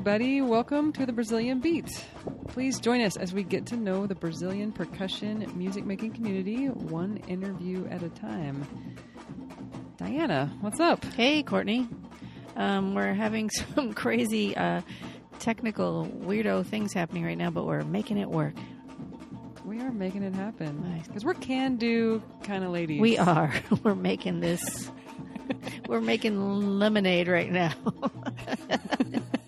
everybody. Welcome to the Brazilian Beat. Please join us as we get to know the Brazilian percussion music making community one interview at a time. Diana, what's up? Hey, Courtney. Um, we're having some crazy uh, technical weirdo things happening right now, but we're making it work. We are making it happen. Nice. Because we're can do kind of ladies. We are. We're making this. we're making lemonade right now.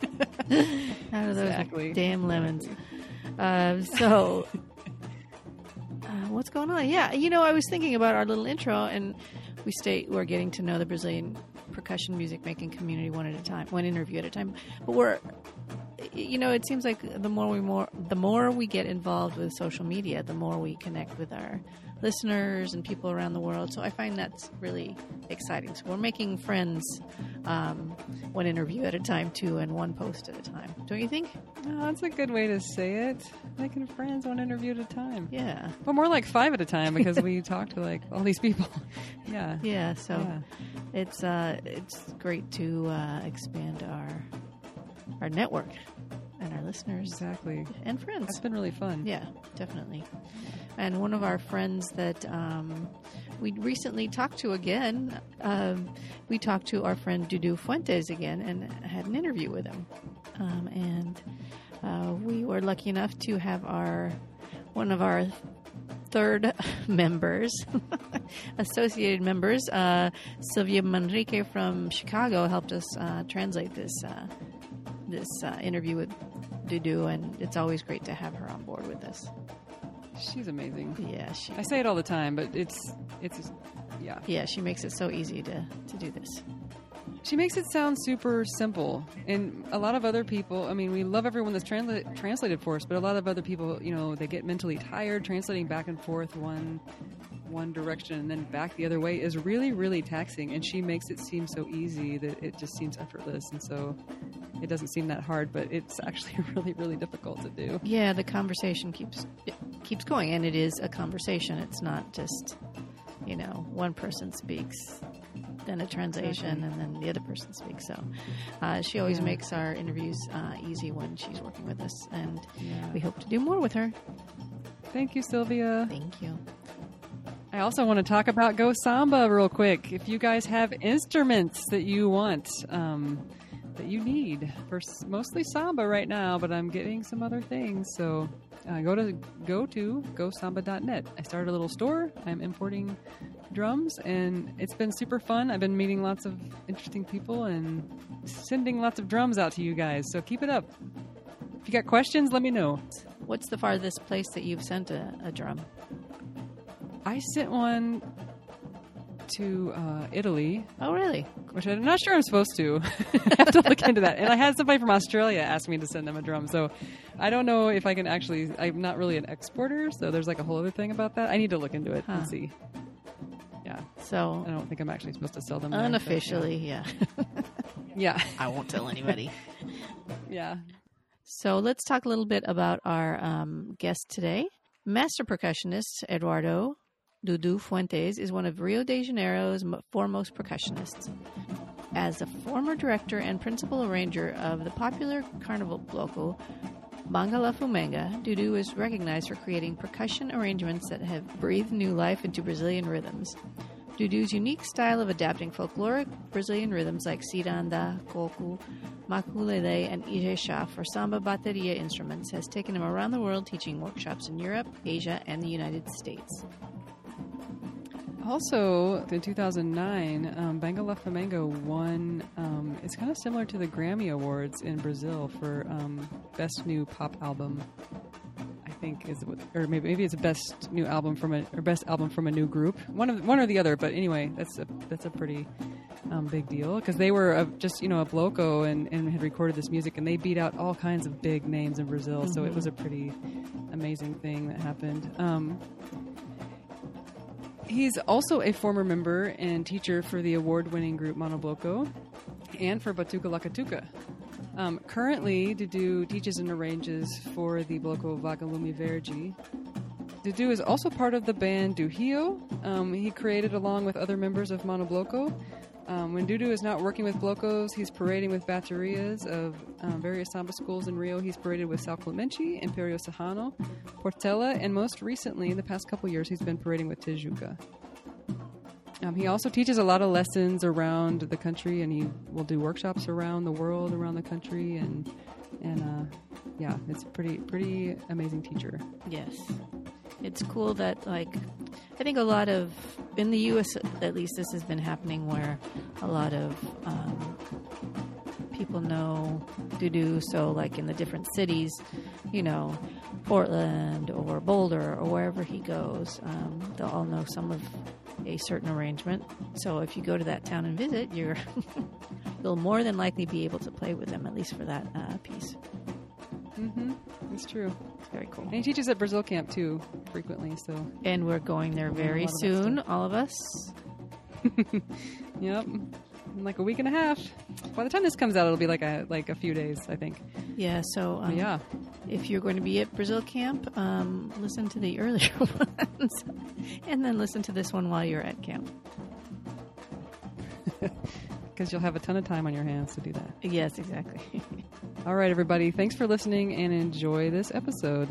Out of those Exactly. damn lemons. Uh, so, uh, what's going on? Yeah, you know, I was thinking about our little intro, and we state we're getting to know the Brazilian percussion music making community one at a time, one interview at a time. But we're, you know, it seems like the more we more the more we get involved with social media, the more we connect with our listeners and people around the world. So I find that's really exciting. So we're making friends um, one interview at a time too, and one post at a time. Don't you think? Oh, that's a good way to say it. Making friends one interview at a time. Yeah. But more like five at a time because we talk to like all these people. yeah. Yeah. So Yeah. it's uh, it's great to uh, expand our our network and our listeners Exactly. and friends. It's been really fun. Yeah, definitely. And one of our friends that um, we recently talked to again, um, we talked to our friend Dudu Fuentes again and had an interview with him. Um, and uh, we were lucky enough to have our one of our third members, associated members, uh, Sylvia Manrique from Chicago, helped us uh, translate this uh, this uh, interview with Dudu, and it's always great to have her on board with us. She's amazing. Yeah, she I say it all the time, but it's it's yeah. yeah she makes it so easy to to do this. She makes it sound super simple, and a lot of other people. I mean, we love everyone that's transla- translated for us, but a lot of other people, you know, they get mentally tired translating back and forth one one direction and then back the other way is really really taxing. And she makes it seem so easy that it just seems effortless, and so it doesn't seem that hard, but it's actually really really difficult to do. Yeah, the conversation keeps keeps going, and it is a conversation. It's not just you know one person speaks, then a translation, and then the other person speaks. So uh, she always Yeah. makes our interviews uh, easy when she's working with us, and Yeah. we hope to do more with her. Thank you, Sylvia. Thank you. I also want to talk about Go Samba real quick. If you guys have instruments that you want, um, that you need for mostly samba right now, but I'm getting some other things. So uh, go to go to gosamba.net. I started a little store. I'm importing drums, and it's been super fun. I've been meeting lots of interesting people and sending lots of drums out to you guys. So keep it up. If you got questions, let me know. What's the farthest place that you've sent a, a drum? I sent one to uh, Italy Oh, really? which I'm not sure I'm supposed to. I have to look into that. And I had somebody from Australia ask me to send them a drum, so I don't know if I can actually. I'm not really an exporter, so there's like a whole other thing about that. I need to look into it Huh. and see. Yeah, So I don't think I'm actually supposed to sell them there, but, unofficially, yeah. Yeah, I won't tell anybody. yeah. So let's talk a little bit about our um, guest today. Master percussionist Eduardo Dudu Fuentes is one of Rio de Janeiro's foremost percussionists. As a former director and principal arranger of the popular carnival bloco Bangalafumenga, Dudu is recognized for creating percussion arrangements that have breathed new life into Brazilian rhythms. Dudu's unique style of adapting folkloric Brazilian rhythms like ciranda, coco, maculele, and ijexá for samba bateria instruments has taken him around the world teaching workshops in Europe, Asia, and the United States. Also, in 2009, um, Bangalafumenga won. Um, it's kind of similar to the Grammy Awards in Brazil for um, best new pop album. I think is what, or maybe maybe it's best new album from a or best album from a new group. One of one or the other, but anyway, that's a that's a pretty um, big deal because they were a, just you know a bloco and, and had recorded this music and they beat out all kinds of big names in Brazil. So it was a pretty amazing thing that happened. Um, He's also a former member and teacher for the award-winning group Monobloco and for Batucalacatuca. Um, currently, Dudu teaches and arranges for the Bloco Vagalume Verde. Dudu is also part of the band Du Rio. Um, he created, along with other members of Monobloco, Um, when Dudu is not working with Blocos, he's parading with baterias of um, various samba schools in Rio. He's paraded with São Clemente, Imperio Serrano, Portela, and most recently, in the past couple years, he's been parading with Tijuca. Um, he also teaches a lot of lessons around the country, and he will do workshops around the world, around the country, and and uh, yeah, it's pretty pretty amazing teacher. Yes. It's cool that like I think a lot of in the US at least this has been happening where a lot of um, people know Dudu so like in the different cities, you know, Portland or Boulder or wherever he goes, um, they'll all know some of a certain arrangement. So if you go to that town and visit, you're you'll more than likely be able to play with them at least for that uh, piece. Mm-hmm. It's true. It's very cool. And he teaches at Brazil Camp too, frequently. So, And we're going there We're going a very soon, all of us. yep, in like a week and a half. By the time this comes out, it'll be like a like a few days, I think. Yeah, so um, yeah, if you're going to be at Brazil camp, um, listen to the earlier ones, and then listen to this one while you're at camp. because you'll have a ton of time on your hands to do that. Yes, exactly. All right, everybody. Thanks for listening and enjoy this episode.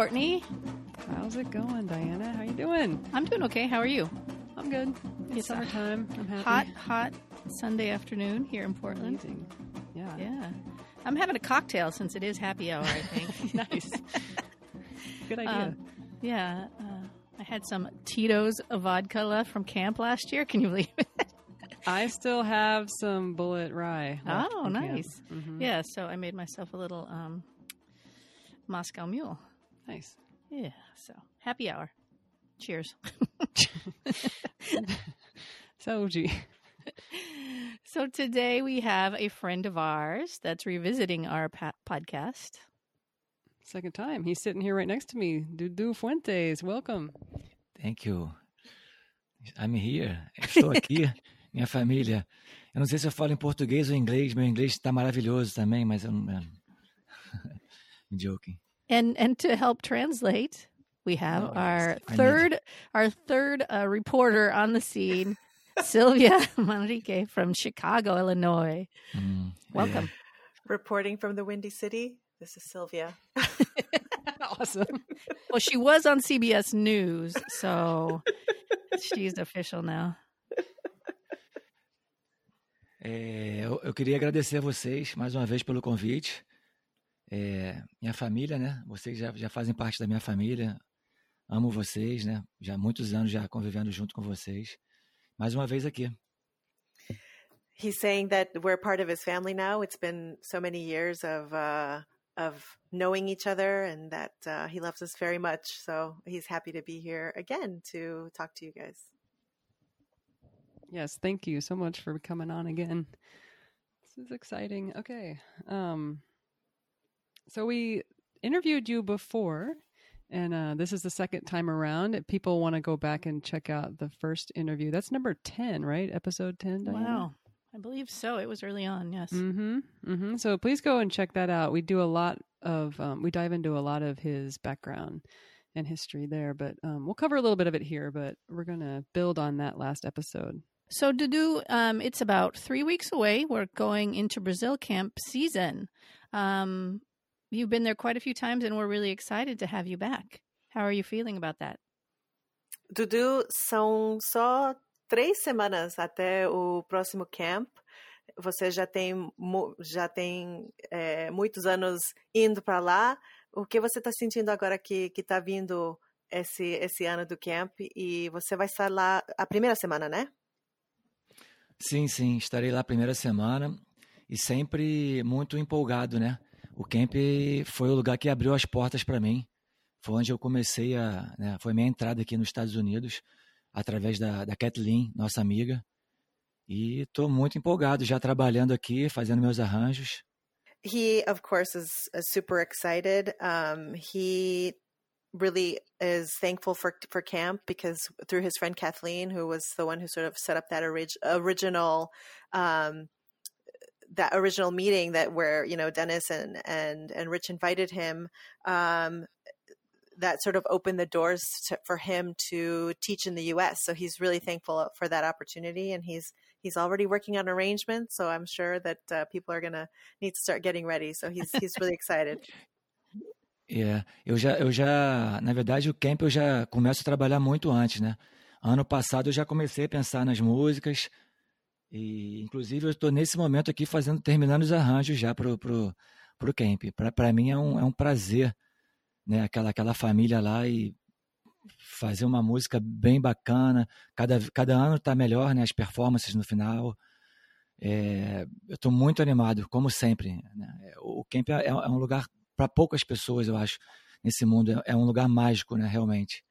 Courtney, How's it going, Diana? How you doing? I'm doing okay. How are you? I'm good. It's, It's summertime. I'm happy. Hot, hot Sunday afternoon here in Portland. Amazing. Yeah. Yeah, I'm having a cocktail since it is happy hour. I think. nice. Good idea. Um, yeah, uh, I had some Tito's vodka left from camp last year. Can you believe it? I still have some Bulleit rye. Oh, nice. Mhm. Yeah, so I made myself a little um, Moscow Mule. Nice. Yeah, so happy hour. Cheers. So, gee. So today we have a friend of ours that's revisiting our pa- podcast. Second time. He's sitting here right next to me. Dudu Fuentes. Welcome. Thank you. I'm here. Estou aqui, minha família. Eu não sei se eu falo em português ou em inglês. Meu inglês está maravilhoso também, mas eu não. I'm joking. And and to help translate, we have Oh, our I need- third our third uh, reporter on the scene, Sylvia Manrique from Chicago, Illinois. Hum, Welcome. Reporting from the Windy City, this is Sylvia. awesome. Well, she was on CBS News, so she's official now. É, eu, eu queria agradecer a vocês mais uma vez pelo convite. É, minha família, né? Vocês já, já fazem parte da minha família. Amo vocês, né? Já há muitos anos já convivendo junto com vocês. Mais uma vez aqui. He's saying that we're part of his family now. It's been so many years of uh, of knowing each other, and that uh, he loves us very much. So he's happy to be here again to talk to you guys. Yes, thank you so much for coming on again. This is exciting. Okay. Um so we interviewed you before and uh this is the second time around. If people want to go back and check out the first interview. That's number 10, right? Episode 10, Diana? Wow. I believe so. It was early on, yes. Mm-hmm. Mm-hmm. So please go and check that out. We do a lot of um, we dive into a lot of his background and history there, but um, we'll cover a little bit of it here. But we're gonna build on that last episode. So Dudu, um, it's about three weeks away. We're going into Brazil camp season. Um, you've been there quite a few times, and we're really excited to have you back. How are you feeling about that? Dudu, são só três semanas até o próximo camp. Você já tem já tem é, muitos anos indo para lá. O que você está sentindo agora que que está vindo esse esse ano do camp e você vai estar lá a primeira semana, né? Sim, sim, estarei lá a primeira semana e sempre muito empolgado, né? O camp foi o lugar que abriu as portas para mim. Foi onde eu comecei a. Né, foi minha entrada aqui nos Estados Unidos, através da, da Kathleen, nossa amiga. E estou muito empolgado, já trabalhando aqui, fazendo meus arranjos. he of course is, super excited um, he really is thankful for for camp because through his friend kathleen who was the one who sort of set up that orig- original um, that original meeting that where you know Dennis and and and Rich invited him. Um, that sort of opened the doors to, for him to teach in the U.S. So he's really thankful for that opportunity, and he's he's already working on arrangements. So I'm sure that uh, people are gonna need to start getting ready. So he's he's really excited. Yeah, eu já, eu já, na verdade, o camp eu já começo a trabalhar muito antes, né? Ano passado eu já comecei a pensar nas músicas e, inclusive, eu estou nesse momento aqui fazendo, terminando os arranjos já pro, pro, pro camp. Para mim é um, é um prazer, né? Aquela, aquela família lá e fazer uma música bem bacana. Cada, cada ano está melhor, né? As performances no final. É, eu estou muito animado, como sempre. Né? O camp é, é um lugar para poucas pessoas, eu acho, nesse mundo. É, é um lugar mágico, né? Realmente.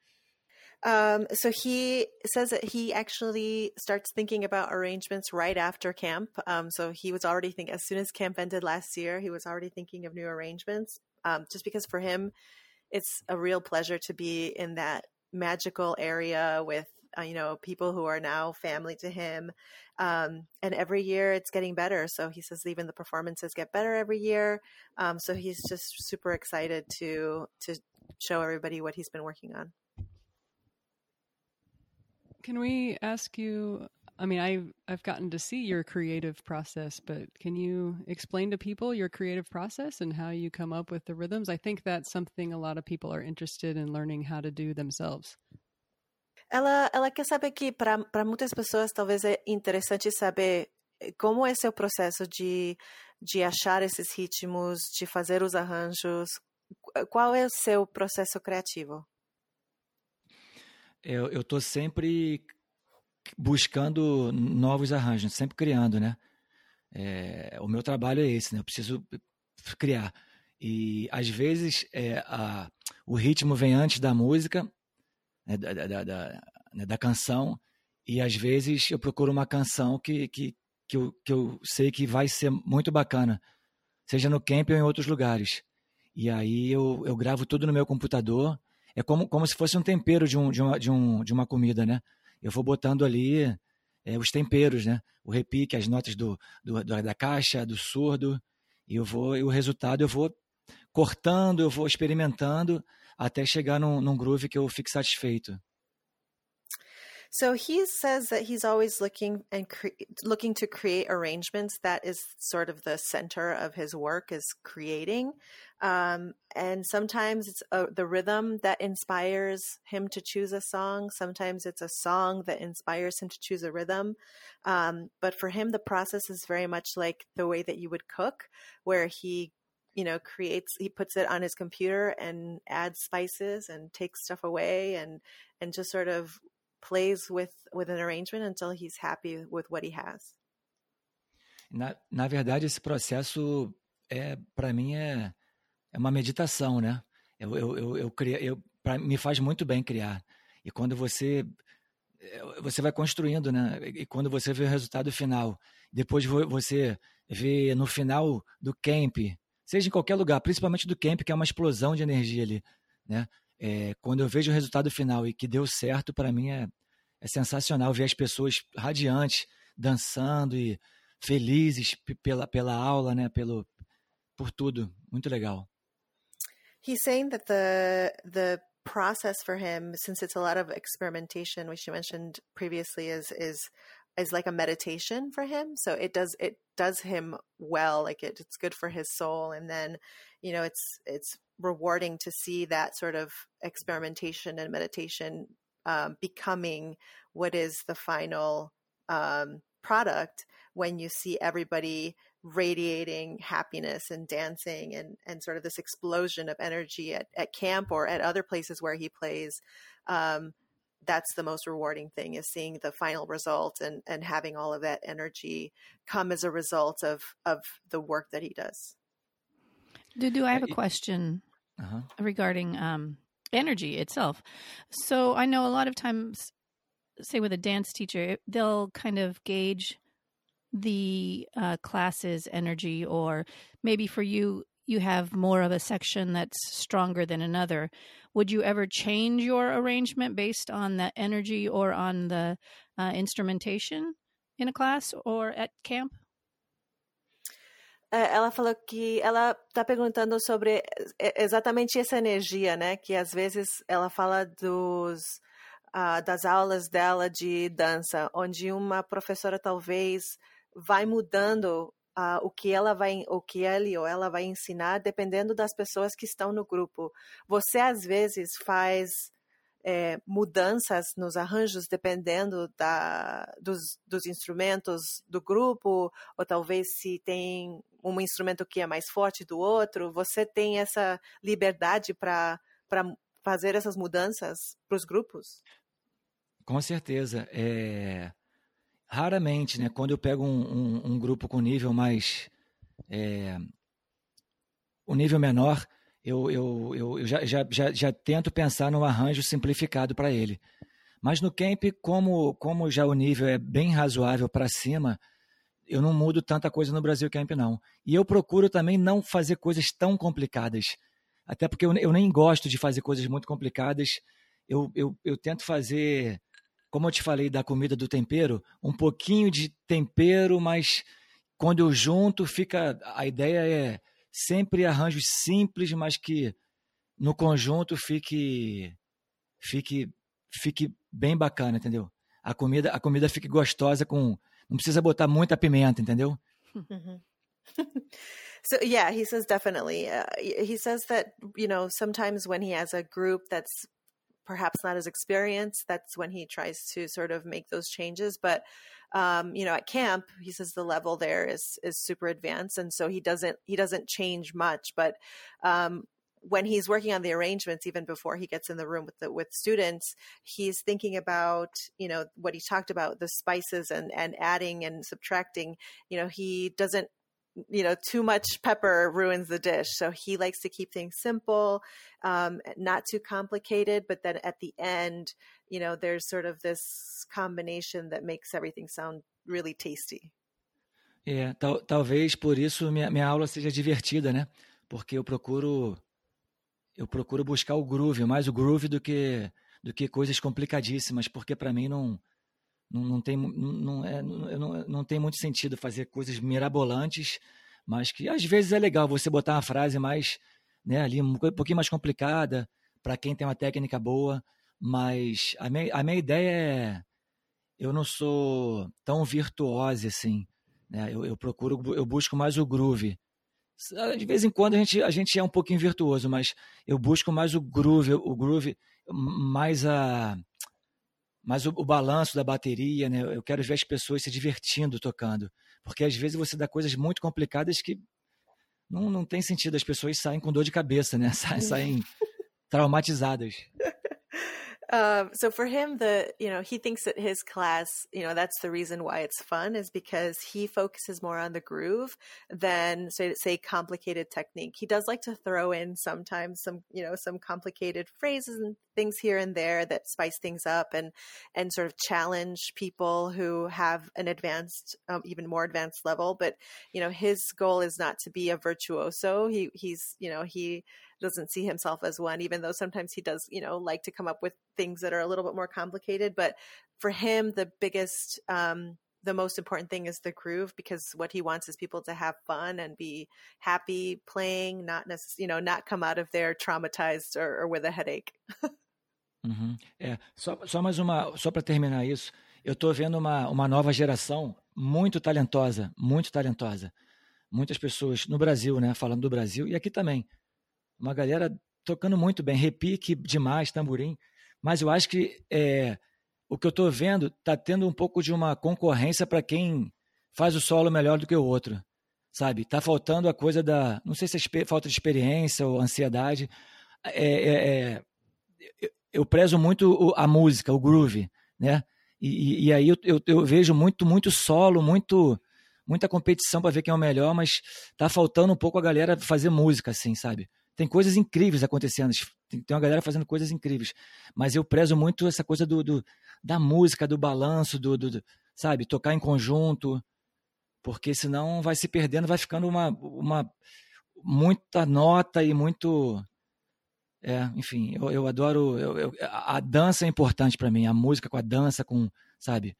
Um, so he says that he actually starts thinking about arrangements right after camp. Um, so he was already thinking, as soon as camp ended last year, he was already thinking of new arrangements. Um, just because for him, it's a real pleasure to be in that magical area with uh, you know people who are now family to him um, and every year it's getting better so he says even the performances get better every year um, so he's just super excited to to show everybody what he's been working on can we ask you? I mean, I've I've gotten to see your creative process, but can you explain to people your creative process and how you come up with the rhythms? I think that's something a lot of people are interested in learning how to do themselves. Ela, ela quer saber que para muitas pessoas talvez é interessante saber eh, como é seu processo de, de achar esses ritmos, de fazer os arranjos. Qual é o seu processo criativo? Eu, eu tô sempre buscando novos arranjos, sempre criando, né? É, o meu trabalho é esse, né? Eu preciso criar. E às vezes é, a, o ritmo vem antes da música, né, da, da, da, né, da, canção, e às vezes eu procuro uma canção que, que, que, eu, que eu sei que vai ser muito bacana, seja no camp ou em outros lugares. E aí eu, eu gravo tudo no meu computador é como, como se fosse um tempero de, um, de, uma, de, um, de uma comida, né? Eu vou botando ali é, os temperos, né? O repique, as notas do, do, da caixa, do surdo, e eu vou, e o resultado eu vou cortando, eu vou experimentando até chegar num, num groove que eu fique satisfeito. So he says that he's always looking and cre- looking to create arrangements. That is sort of the center of his work is creating. Um, and sometimes it's a, uh, the rhythm that inspires him to choose a song. Sometimes it's a song that inspires him to choose a rhythm. Um, but for him, the process is very much like the way that you would cook, where he you know creates he puts it on his computer and adds spices and takes stuff away and and just sort of plays with with an arrangement until he's happy with what he has. Na, na verdade, esse processo é para mim é, é uma meditação, né? Eu, eu, eu, eu, eu pra, me faz muito bem criar. E quando você você vai construindo, né? E quando você vê o resultado final, depois você vê no final do camp, seja em qualquer lugar, principalmente do camp, que é uma explosão de energia ali, né? É, quando eu vejo o resultado final e que deu certo, para mim é, é sensacional ver as pessoas radiantes, dançando e felizes pela, pela aula, né? Pelo, por tudo. Muito legal. He's saying that the the process for him, since it's a lot of experimentation, which you mentioned previously, is is is like a meditation for him. So it does it does him well. Like it, it's good for his soul, and then you know it's it's rewarding to see that sort of experimentation and meditation um, becoming what is the final um, product when you see everybody radiating happiness and dancing and, and sort of this explosion of energy at, at camp or at other places where he plays. Um, that's the most rewarding thing is seeing the final result and, and having all of that energy come as a result of, of the work that he does. Dudu, I have a question uh-huh. regarding um, energy itself. So I know a lot of times, say with a dance teacher, they'll kind of gauge the uh, class's energy, or maybe for you, you have more of a section that's stronger than another. Would you ever change your arrangement based on the energy or on the uh, instrumentation in a class or at camp? É, ela falou que ela está perguntando sobre é, exatamente essa energia, né? Que às vezes ela fala dos uh, das aulas dela de dança, onde uma professora talvez vai mudando uh, o que ela vai, o que ele ou ela vai ensinar, dependendo das pessoas que estão no grupo. Você às vezes faz é, mudanças nos arranjos dependendo da, dos, dos instrumentos do grupo, ou talvez se tem um instrumento que é mais forte do outro, você tem essa liberdade para fazer essas mudanças para os grupos? Com certeza. É... Raramente, né? Quando eu pego um, um, um grupo com nível mais. É... O nível menor, eu, eu, eu, eu já, já, já, já, tento pensar num arranjo simplificado para ele. Mas no camp, como, como já o nível é bem razoável para cima, eu não mudo tanta coisa no Brasil Camp, não. E eu procuro também não fazer coisas tão complicadas. Até porque eu, eu nem gosto de fazer coisas muito complicadas. Eu, eu, eu tento fazer, como eu te falei da comida do tempero, um pouquinho de tempero, mas quando eu junto, fica. A ideia é sempre arranjos simples, mas que no conjunto fique fique fique bem bacana, entendeu? A comida a comida fique gostosa com não precisa botar muita pimenta, entendeu? so yeah, he says definitely. Uh, he says that you know sometimes when he has a group that's perhaps not as experienced, that's when he tries to sort of make those changes. But um, you know, at camp, he says the level there is is super advanced, and so he doesn't he doesn't change much. But um, when he's working on the arrangements, even before he gets in the room with the with students, he's thinking about you know what he talked about the spices and and adding and subtracting. You know, he doesn't you know too much pepper ruins the dish. So he likes to keep things simple um, not too complicated but then at the end you know there's sort of this combination that makes everything sound really tasty. É tal, talvez por isso minha, minha aula seja divertida né? Porque eu procuro eu procuro buscar o groove mais o groove do que do que coisas complicadíssimas porque para mim não não, não tem, não, é, não, não tem muito sentido fazer coisas mirabolantes, mas que às vezes é legal você botar uma frase mais, né, ali um pouquinho mais complicada para quem tem uma técnica boa, mas a minha, a minha ideia é, eu não sou tão virtuoso assim, né, eu, eu procuro, eu busco mais o groove, de vez em quando a gente, a gente é um pouquinho virtuoso, mas eu busco mais o groove, o groove, mais a, mas o, o, balanço da bateria, né? Eu quero ver as pessoas se divertindo tocando, porque às vezes você dá coisas muito complicadas que não, não tem sentido, as pessoas saem com dor de cabeça, né? Sa saem traumatizadas. Um, so for him, the you know he thinks that his class, you know, that's the reason why it's fun is because he focuses more on the groove than say say complicated technique. He does like to throw in sometimes some you know some complicated phrases and things here and there that spice things up and and sort of challenge people who have an advanced, um, even more advanced level. But you know, his goal is not to be a virtuoso. He he's you know he doesn't see himself as one, even though sometimes he does, you know, like to come up with things that are a little bit more complicated. But for him, the biggest, um, the most important thing is the groove because what he wants is people to have fun and be happy playing, not necessarily, you know, not come out of there traumatized or, or with a headache. uhum. É, só, só mais uma, só para terminar isso, eu estou vendo uma, uma nova geração muito talentosa, muito talentosa. Muitas pessoas no Brasil, né, falando do Brasil, e aqui também, uma galera tocando muito bem, repique demais, tamborim. Mas eu acho que é, o que eu estou vendo está tendo um pouco de uma concorrência para quem faz o solo melhor do que o outro, sabe? Está faltando a coisa da, não sei se é falta de experiência ou ansiedade. É, é, é eu prezo muito a música, o groove, né? E, e aí eu, eu, eu, vejo muito, muito solo, muito, muita competição para ver quem é o melhor, mas tá faltando um pouco a galera fazer música, assim, sabe? Tem coisas incríveis acontecendo, tem, tem uma galera fazendo coisas incríveis, mas eu prezo muito essa coisa do, do da música, do balanço, do, do, do, sabe, tocar em conjunto, porque senão vai se perdendo, vai ficando uma, uma muita nota e muito é, enfim, eu, eu adoro eu, eu, a dança é importante para mim, a música com a dança, com sabe,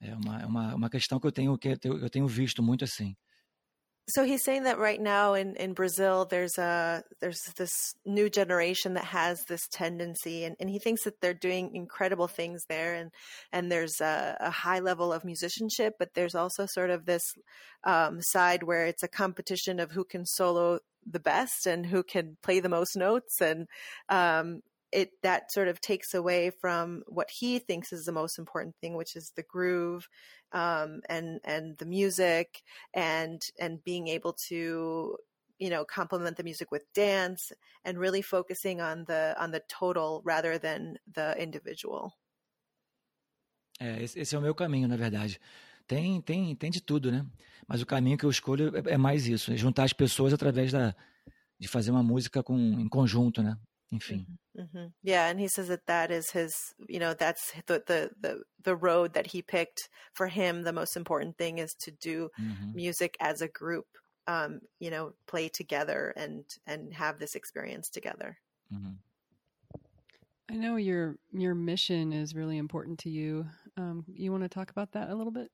é uma, é uma, uma questão que eu tenho que eu tenho visto muito assim. So he's saying that right now in, in Brazil, there's a there's this new generation that has this tendency, and, and he thinks that they're doing incredible things there, and and there's a, a high level of musicianship, but there's also sort of this um, side where it's a competition of who can solo the best and who can play the most notes, and um, it that sort of takes away from what he thinks is the most important thing, which is the groove um, and and the music and and being able to you know complement the music with dance and really focusing on the on the total rather than the individual. É, esse é o meu caminho, na verdade. Tem, tem, tem de tudo, né? Mas o caminho que eu escolho é, é mais isso, é juntar as pessoas através da, de fazer uma música com, em conjunto, né? Enfim. Mm-hmm. Yeah, and he says that that is his, you know, that's the, the the the road that he picked for him. The most important thing is to do mm-hmm. music as a group, um, you know, play together and and have this experience together. Mm-hmm. I know your your mission is really important to you. Um, you want to talk about that a little bit?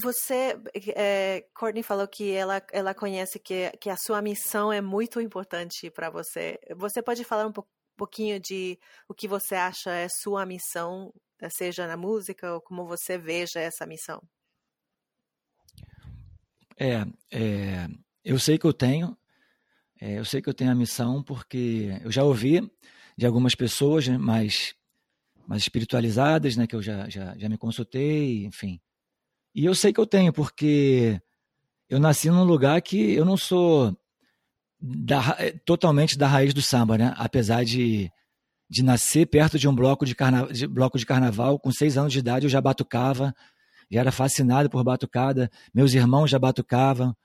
Você, é, Courtney falou que ela, ela conhece que, que a sua missão é muito importante para você. Você pode falar um pouquinho de o que você acha é sua missão, seja na música ou como você veja essa missão? É, é eu sei que eu tenho, é, eu sei que eu tenho a missão porque eu já ouvi de algumas pessoas né, mais, mais espiritualizadas, né, que eu já, já, já me consultei, enfim. E eu sei que eu tenho, porque eu nasci num lugar que eu não sou da, totalmente da raiz do samba, né? Apesar de, de nascer perto de um bloco de, carna, de bloco de carnaval, com seis anos de idade eu já batucava, já era fascinado por batucada, meus irmãos já batucavam,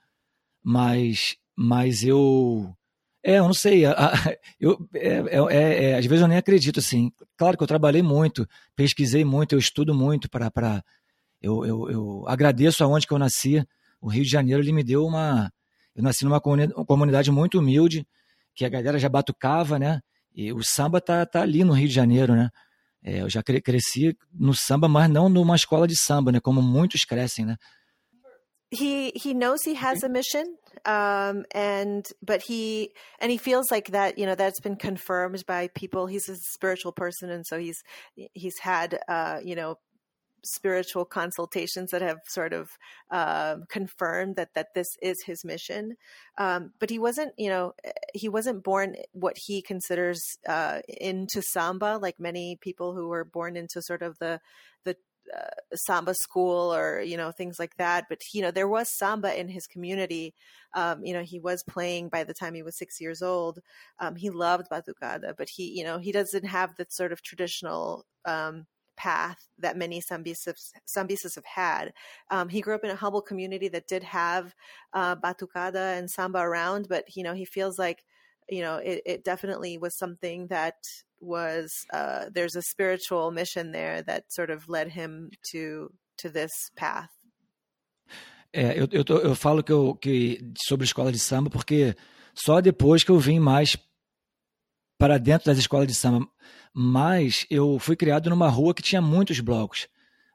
mas, mas eu. É, eu não sei. Eu, é, é, é, às vezes eu nem acredito assim. Claro que eu trabalhei muito, pesquisei muito, eu estudo muito para eu, eu, eu agradeço aonde que eu nasci. O Rio de Janeiro ele me deu uma. Eu nasci numa comunidade muito humilde, que a galera já batucava, né? E o samba tá, tá ali no Rio de Janeiro, né? É, eu já cresci no samba, mas não numa escola de samba, né? Como muitos crescem, né? He he knows he has a mission, um, and but he and he feels like that. You know that's been confirmed by people. He's a spiritual person, and so he's he's had uh, you know spiritual consultations that have sort of uh, confirmed that that this is his mission. Um, but he wasn't, you know, he wasn't born what he considers uh, into samba, like many people who were born into sort of the the uh, samba school or you know things like that. But you know there was samba in his community. Um, you know he was playing by the time he was six years old. Um, he loved batucada but he you know he doesn't have the sort of traditional um, path that many sambistas have had. Um, he grew up in a humble community that did have uh, batucada and samba around, but you know he feels like you know it, it definitely was something that was uh, there's a spiritual mission there that sort of led him to to this path. É, eu, eu, tô, eu falo que, eu, que sobre escola de samba porque só depois que eu vim mais para dentro das escolas de samba. Mas eu fui criado numa rua que tinha muitos blocos.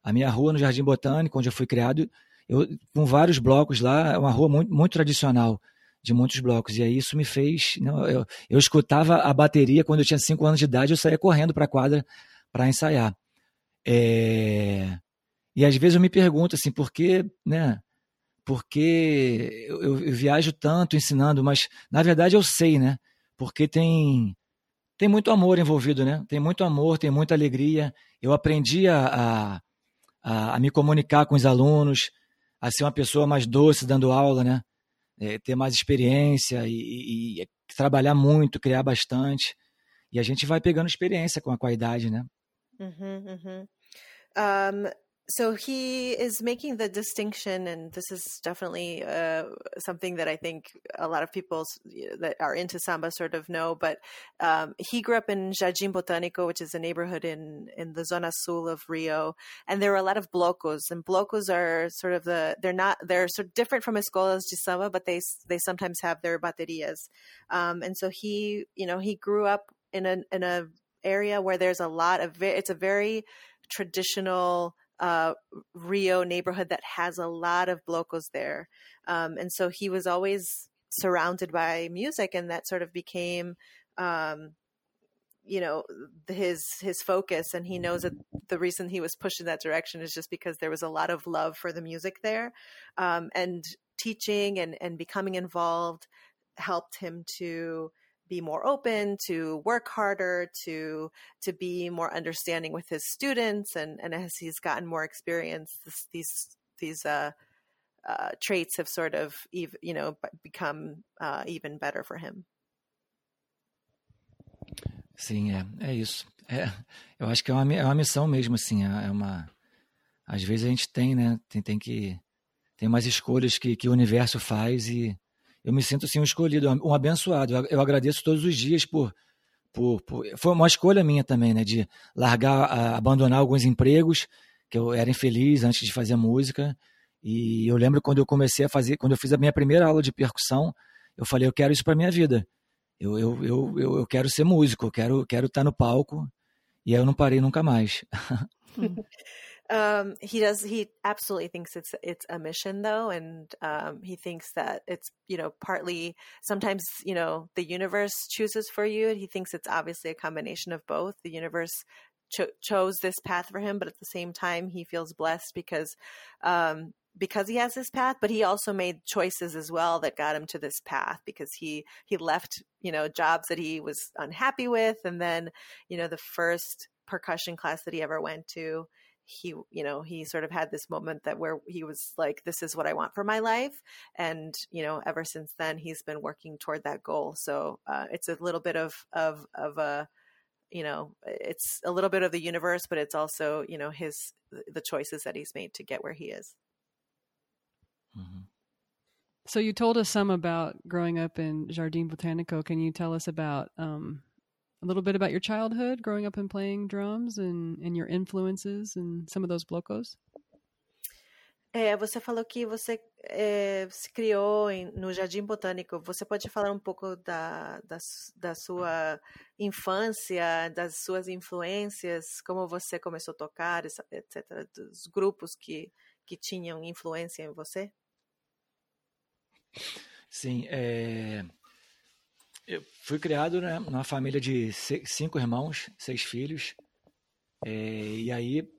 A minha rua no Jardim Botânico, onde eu fui criado, eu, com vários blocos lá, é uma rua muito, muito tradicional, de muitos blocos. E aí isso me fez. Eu, eu escutava a bateria quando eu tinha cinco anos de idade, eu saía correndo para a quadra para ensaiar. É... E às vezes eu me pergunto assim, por que, né? Porque eu, eu, eu viajo tanto ensinando, mas na verdade eu sei, né? Porque tem tem muito amor envolvido, né? Tem muito amor, tem muita alegria. Eu aprendi a, a, a me comunicar com os alunos, a ser uma pessoa mais doce dando aula, né? É, ter mais experiência e, e, e, trabalhar muito, criar bastante. E a gente vai pegando experiência com a, com a idade, né? Uhum, uhum. Um, so he is making the distinction, and this is definitely uh, something that I think a lot of people that are into samba sort of know. But um, he grew up in Jardim Botânico, which is a neighborhood in in the Zona Sul of Rio, and there were a lot of blocos, and blocos are sort of the they're not they're sort of different from escolas de samba, but they they sometimes have their baterias, um, and so he you know he grew up in a in a area where there's a lot of it's a very traditional uh, Rio neighborhood that has a lot of blocos there. Um, and so he was always surrounded by music, and that sort of became. Um, you know his his focus and he knows that the reason he was pushed in that direction is just because there was a lot of love for the music there um, and teaching and and becoming involved helped him to be more open, to work harder, to to be more understanding with his students, and and as he's gotten more experience, this, these these uh, uh, traits have sort of you know become uh, even better for him. Sim, é, é isso. É, eu acho que é uma, é uma missão mesmo, assim, é uma... Às vezes a gente tem, né, tem, tem que... Tem umas escolhas que, que o universo faz e eu me sinto assim um escolhido, um abençoado. Eu agradeço todos os dias por, por, por foi uma escolha minha também, né, de largar, abandonar alguns empregos que eu era infeliz antes de fazer música. E eu lembro quando eu comecei a fazer, quando eu fiz a minha primeira aula de percussão, eu falei, eu quero isso para minha vida. Eu, eu, eu, eu, eu quero ser músico, eu quero, quero estar no palco. E aí eu não parei nunca mais. Um, he does. He absolutely thinks it's it's a mission, though, and um, he thinks that it's you know partly sometimes you know the universe chooses for you. He thinks it's obviously a combination of both. The universe cho- chose this path for him, but at the same time, he feels blessed because um, because he has this path. But he also made choices as well that got him to this path because he he left you know jobs that he was unhappy with, and then you know the first percussion class that he ever went to he you know he sort of had this moment that where he was like this is what i want for my life and you know ever since then he's been working toward that goal so uh, it's a little bit of of of a you know it's a little bit of the universe but it's also you know his the choices that he's made to get where he is mm-hmm. so you told us some about growing up in jardim Botanico. Can you tell us about um, a little bit about your childhood, growing up and playing drums, and, and your influences and some of those blocos? É, você falou que você é, se criou em, no Jardim Botânico. Você pode falar um pouco da, da, da, sua infância, das suas influências, como você começou a tocar, etc., dos grupos que, que tinham influência em você? Sim, é, eu fui criado né, numa família de cinco irmãos, seis filhos. É, e aí,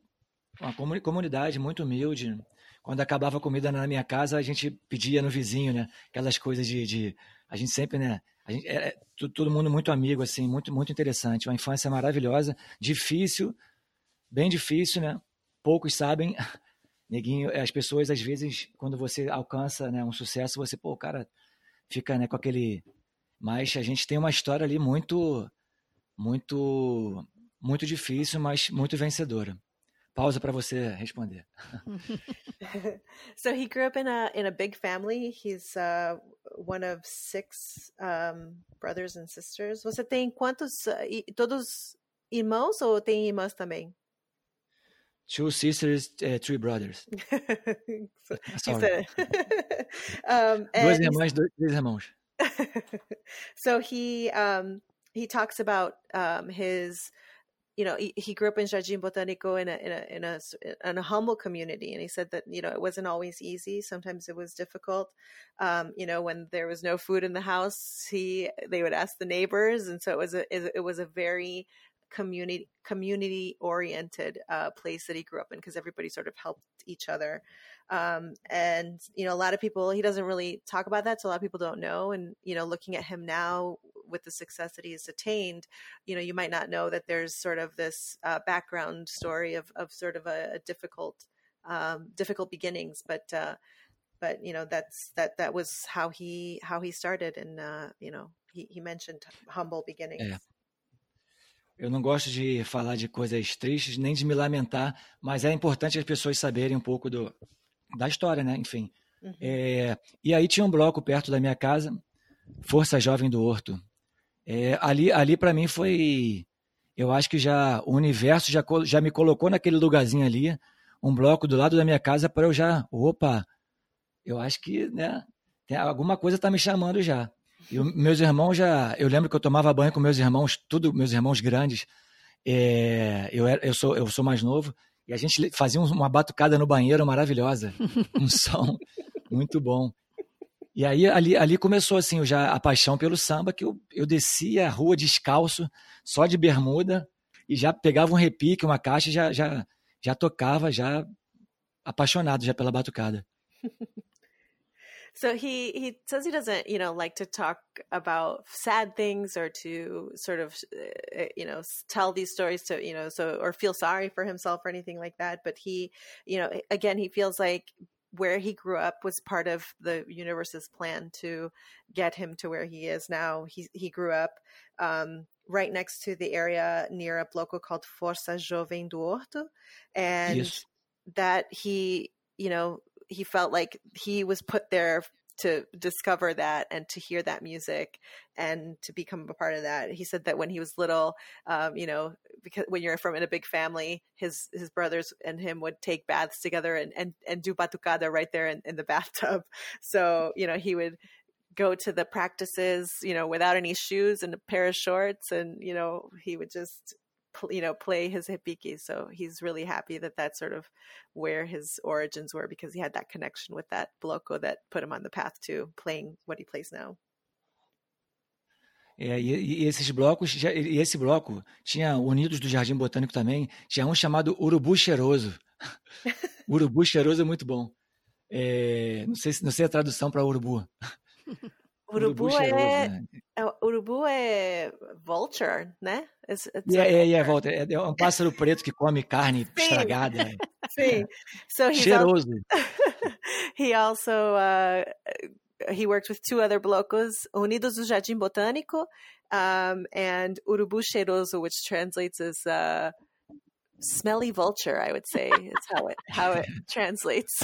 uma comunidade muito humilde. Quando acabava a comida na minha casa, a gente pedia no vizinho, né? Aquelas coisas de. de a gente sempre, né? Gente, é, todo mundo muito amigo, assim, muito, muito interessante. Uma infância maravilhosa, difícil, bem difícil, né? Poucos sabem. Neguinho, as pessoas, às vezes, quando você alcança né, um sucesso, você, pô, cara fica né, com aquele mas a gente tem uma história ali muito, muito, muito difícil, mas muito vencedora. Pausa para você responder. so he grew up in a in a big family. He's uh, one of six um, brothers and sisters. Você tem quantos? Uh, todos irmãos ou tem irmãs também? Two sisters, uh, three brothers. Sorry. um, Duas irmãs, dois irmãos. so he um, he talks about um, his you know he, he, grew up in Jardim Botanico in a, in a in a in a humble community, and he said that you know it wasn't always easy. Sometimes it was difficult. Um, you know, when there was no food in the house, he they would ask the neighbors, and so it was a it was a very community community oriented uh, place that he grew up in because everybody sort of helped each other. Um, and you know, a lot of people he doesn't really talk about that, so a lot of people don't know. And you know, looking at him now with the success that he's attained, you know, you might not know that there's sort of this uh, background story of of sort of a, a difficult um, difficult beginnings, but. Uh, but you know that's that that was how he how he started and uh, you know he, he mentioned humble beginnings yeah. Eu não gosto de falar de coisas tristes, nem de me lamentar, mas é importante as pessoas saberem um pouco do, da história, né? Enfim. Uhum. É, e aí tinha um bloco perto da minha casa, Força Jovem do Horto. É, ali, ali para mim foi, eu acho que já o universo já, já me colocou naquele lugarzinho ali, um bloco do lado da minha casa para eu já, opa, eu acho que, né? Tem, alguma coisa está me chamando já. E meus irmãos já. Eu lembro que eu tomava banho com meus irmãos, tudo meus irmãos grandes. É, eu, eu, sou, eu sou mais novo. E a gente fazia uma batucada no banheiro maravilhosa, um som muito bom. E aí ali, ali começou assim já a paixão pelo samba, que eu, eu descia a rua descalço, só de bermuda, e já pegava um repique, uma caixa, já, já, já tocava, já apaixonado já pela batucada. So he he says he doesn't, you know, like to talk about sad things or to sort of, uh, you know, tell these stories to, you know, so or feel sorry for himself or anything like that. But he, you know, again, he feels like where he grew up was part of the universe's plan to get him to where he is now. He he grew up um, right next to the area near a bloco called Força Jovem do Horto, and yes. that he, you know, he felt like he was put there to discover that and to hear that music and to become a part of that. He said that when he was little, um, you know, because when you're from in a big family, his his brothers and him would take baths together and and, and do batucada right there in, in the bathtub. So you know he would go to the practices, you know, without any shoes and a pair of shorts, and you know he would just you know play his hipiki so he's really happy that that's sort of where his origins were because he had that connection with that bloco that put him on the path to playing what he plays now É, e, e, esses blocos, e esse bloco tinha Unidos do Jardim Botânico também, tinha um chamado Urubu Cheiroso. urubu Cheiroso é muito bom. É, não, sei, não sei a tradução para urubu. Urubu, urubu é, né? é, urubu é vulture, né? It's, it's yeah, yeah, yeah, volta. É, é um pássaro preto que come carne Sim. estragada. Sim. So Cheiroso. Also, he also uh, he worked with two other blocos, Unidos do Jardim Botânico um, and Urubu Cheiroso, which translates as uh, smelly vulture. I would say is how it how it translates.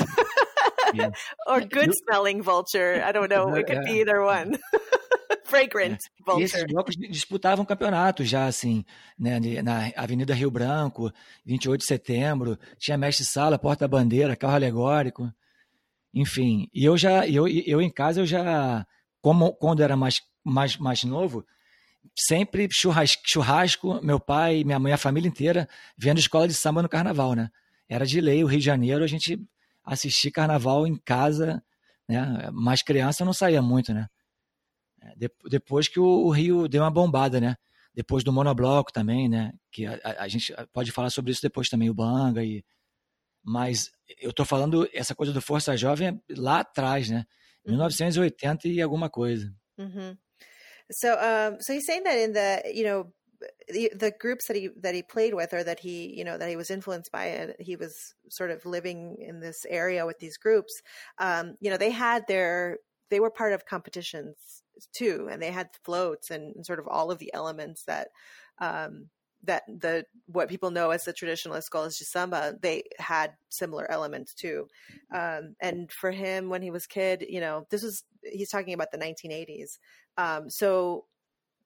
Yeah. or good smelling vulture. I don't know. It could be either one. Fragrant vulture. E esses blocos disputavam campeonatos já, assim, né, na Avenida Rio Branco, 28 de setembro, tinha mestre sala, porta-bandeira, carro alegórico, enfim. E eu já, eu, eu em casa, eu já, como quando era mais, mais, mais novo, sempre churrasco, churrasco, meu pai, minha mãe, a família inteira, vendo escola de samba no carnaval, né? Era de lei, o Rio de Janeiro, a gente assistir carnaval em casa, né? Mas criança não saía muito, né? É, depois que o, Rio deu uma bombada, né? Depois do monobloco também, né? Que a, a, a gente pode falar sobre isso depois também, o Banga e... Mas eu tô falando essa coisa do Força Jovem lá atrás, né? 1980 uhum. e alguma coisa. Uhum. So, um, so he's saying that in the, you know, the, the groups that he that he played with or that he you know that he was influenced by and he was sort of living in this area with these groups um, you know they had their they were part of competitions too and they had floats and, sort of all of the elements that um, that the what people know as the traditional escolas de samba they had similar elements too. Um, and for him when he was kid you know this was he's talking about the 1980s um, so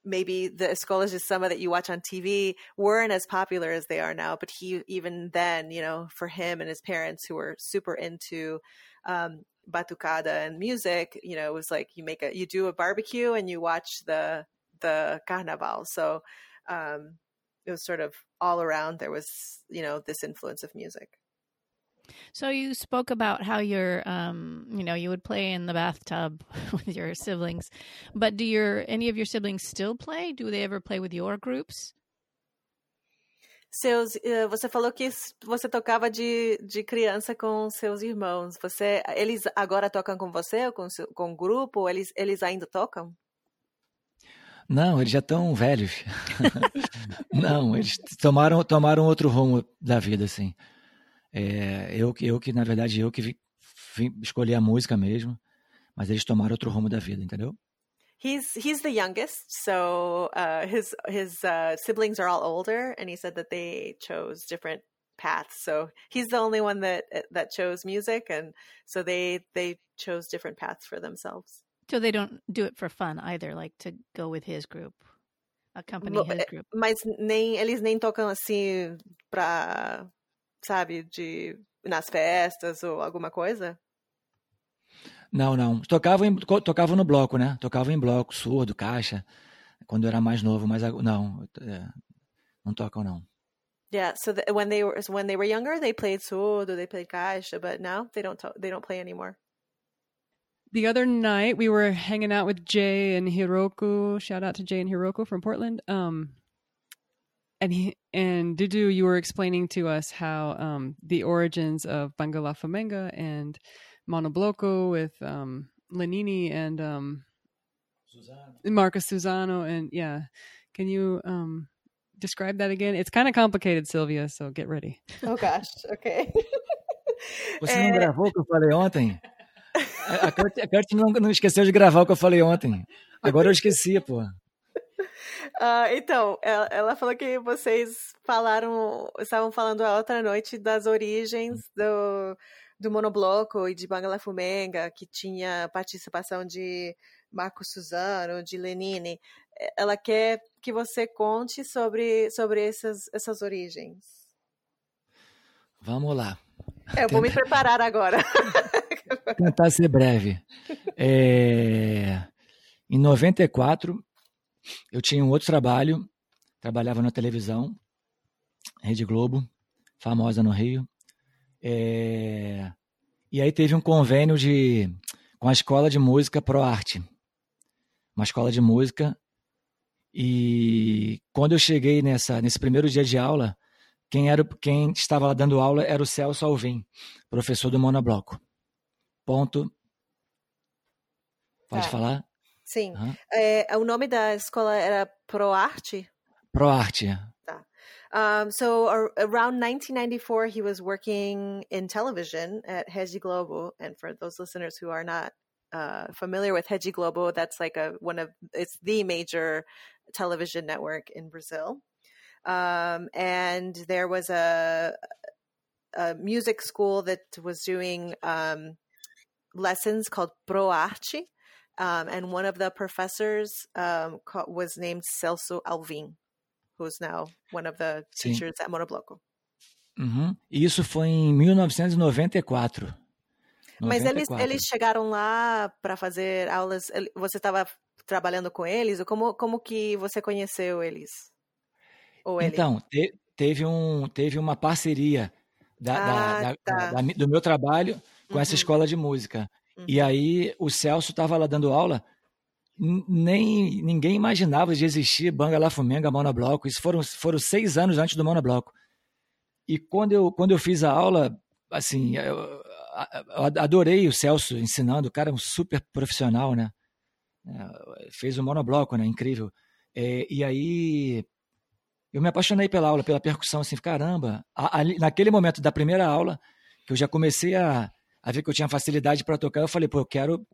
maybe the escolas de samba that you watch on TV weren't as popular as they are now. But he, even then, you know, for him and his parents who were super into um, batucada and music, you know, it was like you make a, you do a barbecue and you watch the the carnaval. So um, it was sort of all around. There was, you know, this influence of music. So you spoke about how you're, um, you know, you would play in the bathtub with your siblings, but do your any of your siblings still play? Do they ever play with your groups? Seus, eh, você falou que você tocava de, de criança com seus irmãos. Você, eles agora tocam com você ou com com o grupo? Eles eles ainda tocam? Não, eles já estão velhos. Não, eles tomaram tomaram outro rumo da vida, assim. É, eu, eu que, na verdade, eu que vi, vi, escolhi a música mesmo, mas eles tomaram outro rumo da vida, entendeu? He's he's the youngest, so uh, his his uh, siblings are all older, and he said that they chose different paths. So he's the only one that that chose music, and so they they chose different paths for themselves. So they don't do it for fun either, like to go with his group, accompany his group. Mas nem eles nem tocam assim pra sabe, de nas festas ou alguma coisa? Não, não. Tocava, em, tocava no bloco, né? Tocava em bloco, surdo, caixa, quando eu era mais novo, mas não, é, não tocam não. Yeah, so the, when they were when they were younger, they played surdo, they played caixa, but now they don't they don't play anymore. The other night we were hanging out with Jay and Hiroku. Shout out to Jay and Hiroku from Portland. Um, and he and Dudu, you were explaining to us how um, the origins of Bangalafumenga and Monobloco with um, Lenine and um, Marcos Suzano, and yeah, can you um, describe that again? It's kind of complicated, Sylvia, so get ready. Oh gosh, okay. Você não gravou o que eu falei ontem? A Kurt, a Kurt não, não, esqueceu de gravar o que eu falei ontem. Agora eu esqueci, pô. Uh, então, ela, ela, falou que vocês falaram, estavam falando a outra noite das origens do, do monobloco e de Bangla Fumenga, que tinha participação de Marco Suzano, de Lenine. Ela quer que você conte sobre, sobre essas, essas origens. Vamos lá. É, eu vou me preparar agora. Tentar ser breve. É... Em 94, eu tinha um outro trabalho, trabalhava na televisão, Rede Globo, famosa no Rio. É... E aí teve um convênio de com a escola de música ProArte, uma escola de música. E quando eu cheguei nessa nesse primeiro dia de aula, quem era quem estava lá dando aula era o Celso Alvim, professor do Monobloco. Ponto. Pode tá. falar? Sim. Uhum. É, o nome da escola era ProArte? ProArte. Tá. Um, so around 1994, he was working in television at Rede Globo. And for those listeners who are not uh, familiar with Rede Globo, that's like a one of it's the major television network in Brazil. Um, and there was a, a music school that was doing um, lessons called ProArte. Um, and one of the professors um, was named Celso Alvim, who's now one of the Sim. teachers at Monobloco. Uhum. Isso foi em 1994. Mas eles, eles chegaram lá para fazer aulas. Você estava trabalhando com eles? Como, como que você conheceu eles? Ou ele? Então, te, teve, um, teve uma parceria da, ah, da, tá. da, do meu trabalho com uhum. essa escola de música. Uhum. E aí o Celso estava lá dando aula, nem ninguém imaginava de existir Banga La Fumenga, Monobloco. Isso foram, foram seis anos antes do Monobloco. E quando eu, quando eu fiz a aula, assim, eu, eu adorei o Celso ensinando, o cara é um super profissional, né? É, fez o monobloco, né? Incrível. É, e aí eu me apaixonei pela aula, pela percussão, assim, caramba. Ali, naquele momento da primeira aula, que eu já comecei a, a ver que eu tinha facilidade para tocar, eu falei, pô, eu quero,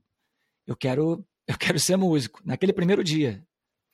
eu quero, eu quero ser músico. Naquele primeiro dia.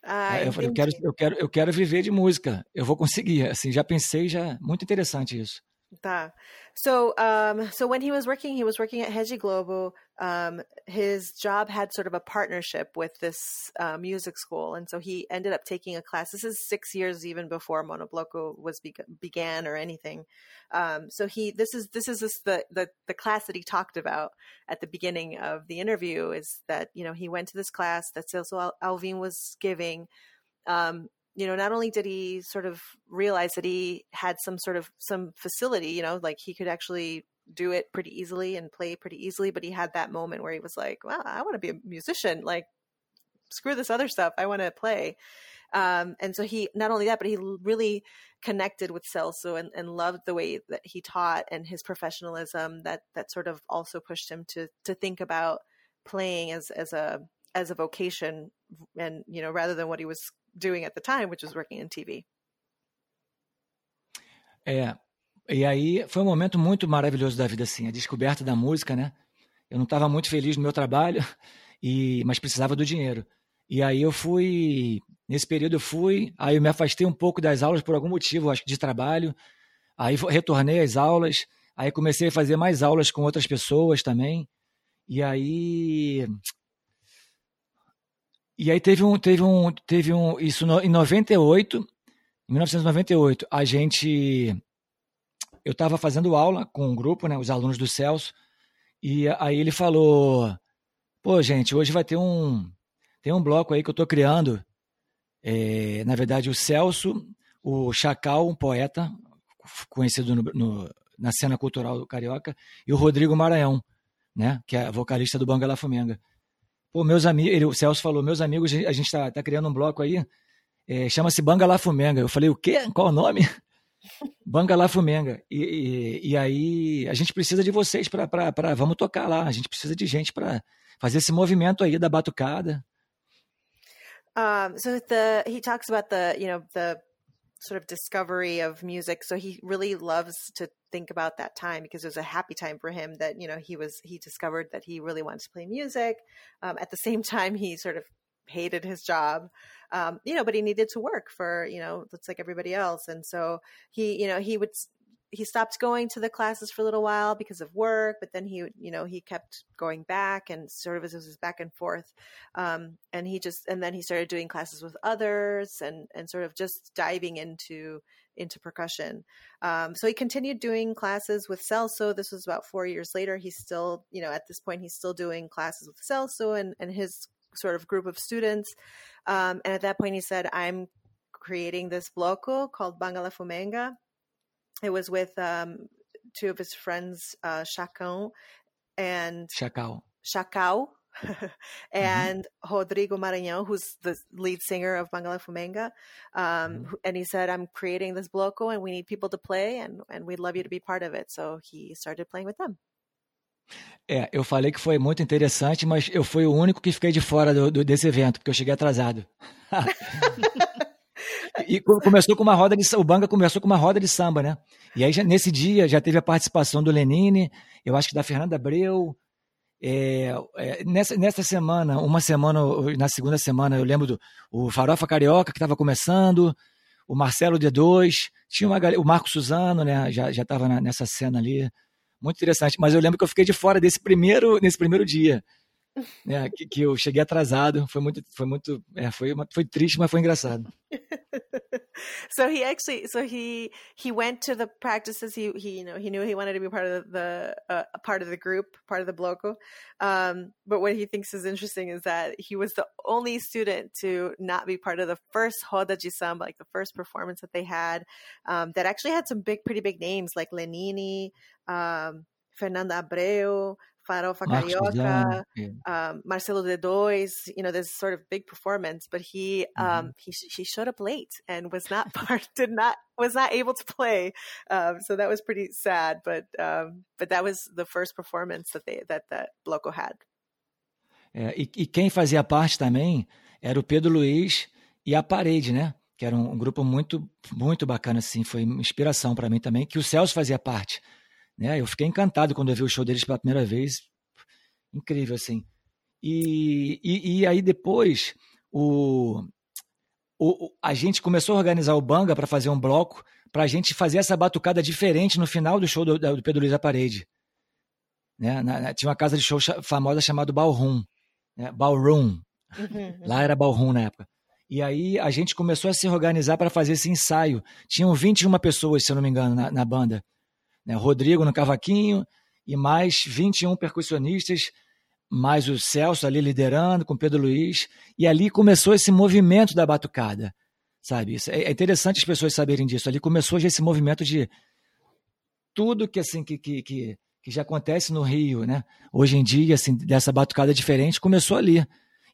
Ah, eu, falei, eu quero, eu quero, eu quero viver de música. Eu vou conseguir. Assim, já pensei, já muito interessante isso. Tá. So, um, so when he was working, he was working at Rede Globo. Um, his job had sort of a partnership with this uh, music school, and so he ended up taking a class. This is six years even before Monobloco was be- began or anything. Um, so he, this is this is this, the the the class that he talked about at the beginning of the interview. Is that you know he went to this class that Celso Alvim was giving. Um, you know, not only did he sort of realize that he had some sort of some facility, you know, like he could actually do it pretty easily and play pretty easily, but he had that moment where he was like, "Wow, I want to be a musician. Like, screw this other stuff. I want to play." Um, and so he not only that, but he really connected with Celso and, and loved the way that he taught and his professionalism. That that sort of also pushed him to to think about playing as as a as a vocation, and you know, rather than what he was doing at the time, which was working in TV. É, e aí foi um momento muito maravilhoso da vida, assim, a descoberta da música, né? Eu não estava muito feliz no meu trabalho, e mas precisava do dinheiro. E aí eu fui, nesse período eu fui, aí eu me afastei um pouco das aulas por algum motivo, acho que de trabalho. Aí retornei às aulas, aí comecei a fazer mais aulas com outras pessoas também. E aí e aí teve um, teve um, teve um, isso no, em 98, em 1998, a gente, eu estava fazendo aula com um grupo, né, os alunos do Celso, e aí ele falou, pô, gente, hoje vai ter um, tem um bloco aí que eu estou criando, é, na verdade o Celso, o Chacal, um poeta conhecido no, no, na cena cultural carioca, e o Rodrigo Maranhão, né? Que é vocalista do Banga La Fumenga. Pô, meus amigos, o Celso falou, meus amigos, a gente está tá criando um bloco aí, é, chama-se Banga La Fumenga. Eu falei, o quê? Qual o nome? Banga La Fumenga. E, e, e, aí a gente precisa de vocês para vamos tocar lá. A gente precisa de gente para fazer esse movimento aí da batucada. Um, so the he talks about the you know the sort of discovery of music. So he really loves to think about that time because it was a happy time for him that you know he was he discovered that he really wanted to play music. Um, at the same time, he sort of hated his job um, you know but he needed to work for you know looks like everybody else and so he you know he would he stopped going to the classes for a little while because of work, but then he, you know, he kept going back and sort of as it was back and forth. Um, and he just, and then he started doing classes with others and, and sort of just diving into, into percussion. Um, so he continued doing classes with Celso. This was about four years later. He's still, you know, at this point, he's still doing classes with Celso and, and his sort of group of students. Um, and at that point, he said, I'm creating this bloco called Bangalafumenga it was with um, two of his friends, uh, Chacal and Chacal. Chacal. and mm-hmm. Rodrigo Maranhão, who's the lead singer of Bangalafumenga. Um, mm-hmm. And he said, I'm creating this bloco and we need people to play and, and we'd love you to be part of it. So he started playing with them. É, eu falei que foi muito interessante, mas eu fui o único que fiquei de fora do, do desse evento, porque eu cheguei atrasado. E começou com uma roda de o Banga começou com uma roda de samba, né? E aí já, nesse dia já teve a participação do Lenine, eu acho que da Fernanda Abreu. É, é, nessa, nessa semana, uma semana, na segunda semana, eu lembro do o Farofa Carioca que estava começando, o Marcelo D2, tinha uma, o Marco Suzano, né? Já estava nessa cena ali, muito interessante. Mas eu lembro que eu fiquei de fora desse primeiro nesse primeiro dia. Né, que, que, eu cheguei atrasado, foi muito, foi muito, é, foi, uma, foi triste, mas foi engraçado. so he actually, so he he went to the practices. He he you know he knew he wanted to be part of the uh, part of the group, part of the bloco. Um, but what he thinks is interesting is that he was the only student to not be part of the first Roda de like the first performance that they had, um, that actually had some big, pretty big names like Lenine, um, Fernanda Abreu. Farofa Carioca, um, Marcelo D2, you know, this sort of big performance, but he um, mm-hmm. he he showed up late and was not part, did not was not able to play, um, so that was pretty sad. But but that was the first performance that they that that Bloco had. É, e, e, quem fazia parte também era o Pedro Luiz e a Parede, né? Que era um, um grupo muito muito bacana, assim, foi inspiração para mim também. Que o Celso fazia parte. Né? Eu fiquei encantado quando eu vi o show deles pela primeira vez. Incrível, assim. E, e, e aí depois o, o, a gente começou a organizar o Banga para fazer um bloco para a gente fazer essa batucada diferente no final do show do, do Pedro Luiz à Parede. Né? Na, na, tinha uma casa de show famosa chamada Ballroom. Né? Ballroom. Uhum. Lá era Ballroom na época. E aí a gente começou a se organizar para fazer esse ensaio. Tinham 21 pessoas, se eu não me engano, na, na banda né? Rodrigo no cavaquinho e mais 21 percussionistas, mais o Celso ali liderando com Pedro Luiz, e ali começou esse movimento da batucada, sabe? É, é interessante as pessoas saberem disso. Ali começou já esse movimento de tudo que assim que, que, que, que já acontece no Rio, né? Hoje em dia, assim, dessa batucada diferente, começou ali.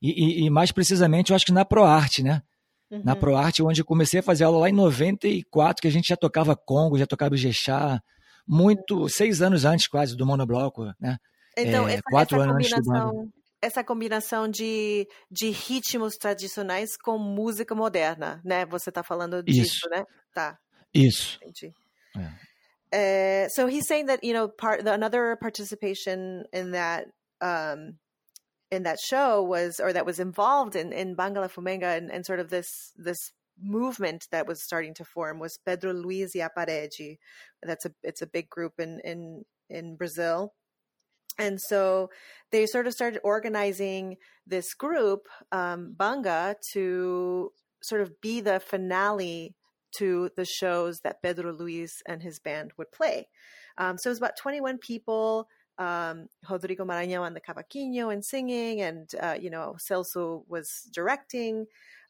E, e, e mais precisamente, eu acho que na ProArte, né? Uhum. Na ProArte, onde eu comecei a fazer aula lá em 94, que a gente já tocava Congo, já tocava Ijexá, muito seis anos antes quase do monobloco, né? Então, é, essa, quatro essa anos combinação, essa combinação de, de ritmos tradicionais com música moderna, né? Você está falando disso, Isso. né? Tá. Isso. Entendi. Uh, so he's saying that you know part the, another participation in that um, in that show was or that was involved in in Bangala Fumenga and, and sort of this this movement that was starting to form was Pedro Luiz e a Parede. That's a it's a big group in in in Brazil. And so they sort of started organizing this group, um, Banga, to sort of be the finale to the shows that Pedro Luis and his band would play. Um, so it was about 21 people. Um, Rodrigo Maranhão on the cavaquinho and singing, and uh, you know Celso was directing.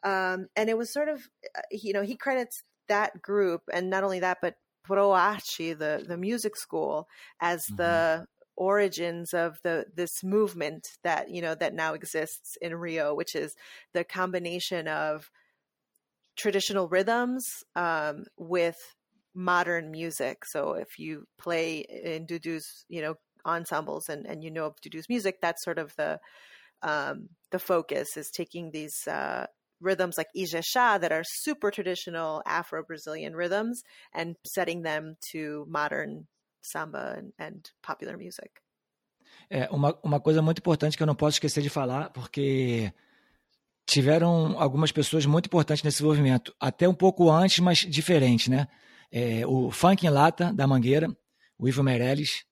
Um, and it was sort of, uh, you know, he credits that group, and not only that, but ProArte, the the music school, as mm-hmm. the origins of the this movement that you know that now exists in Rio, which is the combination of traditional rhythms um, with modern music. So if you play in Dudu's, you know, ensembles and, and you know of Dudu's music, that's sort of the um, the focus is taking these uh, rhythms like Ijexá that are super traditional Afro Brazilian rhythms and setting them to modern samba and, and popular music. É, uma, uma coisa muito importante que eu não posso esquecer de falar, porque tiveram algumas pessoas muito importantes nesse movimento, até um pouco antes, mas diferente, né? É, o Funk em Lata, da Mangueira, o Ivo Meirelles,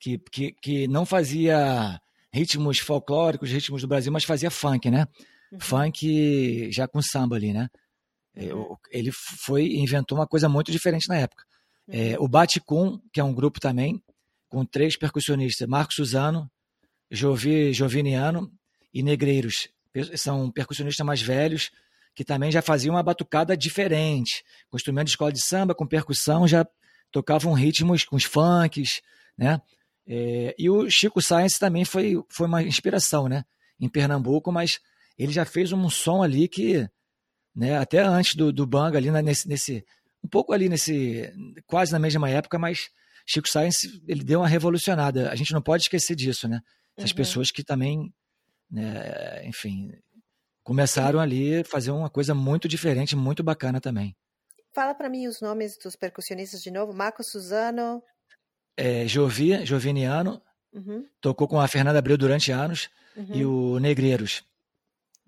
que, que, que não fazia ritmos folclóricos, ritmos do Brasil, mas fazia funk, né? Uhum. Funk já com samba ali, né? É, uhum. Ele foi inventou uma coisa muito diferente na época. É, uhum. o Baticum, que é um grupo também, com três percussionistas, Marcos Suzano, Jovi, Joviniano e Negreiros. São percussionistas mais velhos, que também já faziam uma batucada diferente. Com instrumento de escola de samba, com percussão, já tocavam ritmos com os funks, né? É, e o Chico Science também foi, foi uma inspiração, né? Em Pernambuco, mas ele já fez um som ali que, né, até antes do, do Banga, ali nesse, nesse, um pouco ali nesse, quase na mesma época, mas Chico Science, ele deu uma revolucionada. A gente não pode esquecer disso, né? Essas uhum. pessoas que também, né, enfim, começaram ali a fazer uma coisa muito diferente, muito bacana também. Fala para mim os nomes dos percussionistas de novo. Marco Suzano. É, Jovi, Joviniano. Uhum. Tocou com a Fernanda Abreu durante anos. Uhum. E o Negreiros.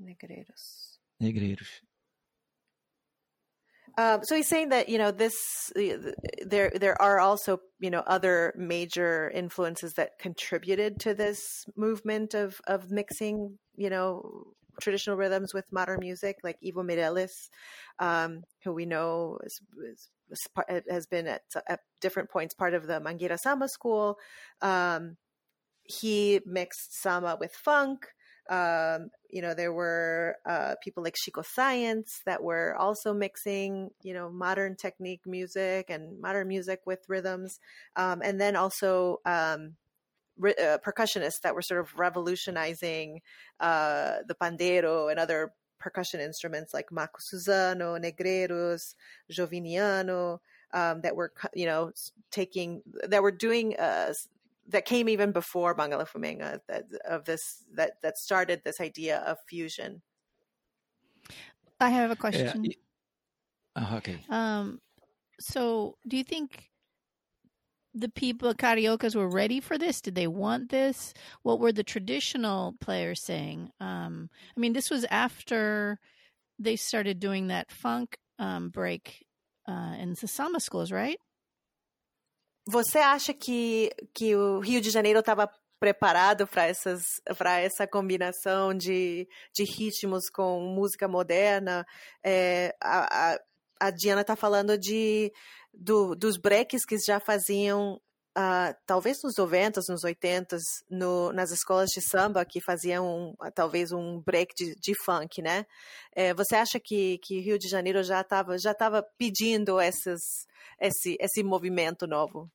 Negreiros. Negreiros. Um, so he's saying that you know this there there are also you know other major influences that contributed to this movement of of mixing you know traditional rhythms with modern music like Ivo Meirelles, um, who we know is, is, has been at, at, different points part of the Mangueira Samba school. Um, he mixed samba with funk. Um, you know, there were uh, people like Chico Science that were also mixing, you know, modern technique music and modern music with rhythms. Um, and then also um, uh, percussionists that were sort of revolutionizing uh, the pandeiro and other percussion instruments like Marco Suzano, Negreiros, Joviniano, um, that were, you know, taking, that were doing uh, that came even before Bangalafumenga that of this that that started this idea of fusion. I have a question. Yeah. Oh, okay. Um, so do you think the people cariocas were ready for this? Did they want this? What were the traditional players saying? Um, I mean, this was after they started doing that funk um, break uh, in the samba schools, right? Você acha que, que o Rio de Janeiro estava preparado para essa combinação de, de ritmos com música moderna? É, a, a, a, Diana está falando de do, dos breaks que já faziam Uh, talvez nos 90, nos 80, no, nas escolas de samba que faziam um, talvez um break de, de funk, né? É, você acha que, que Rio de Janeiro já estava já tava pedindo esse, esse movimento novo?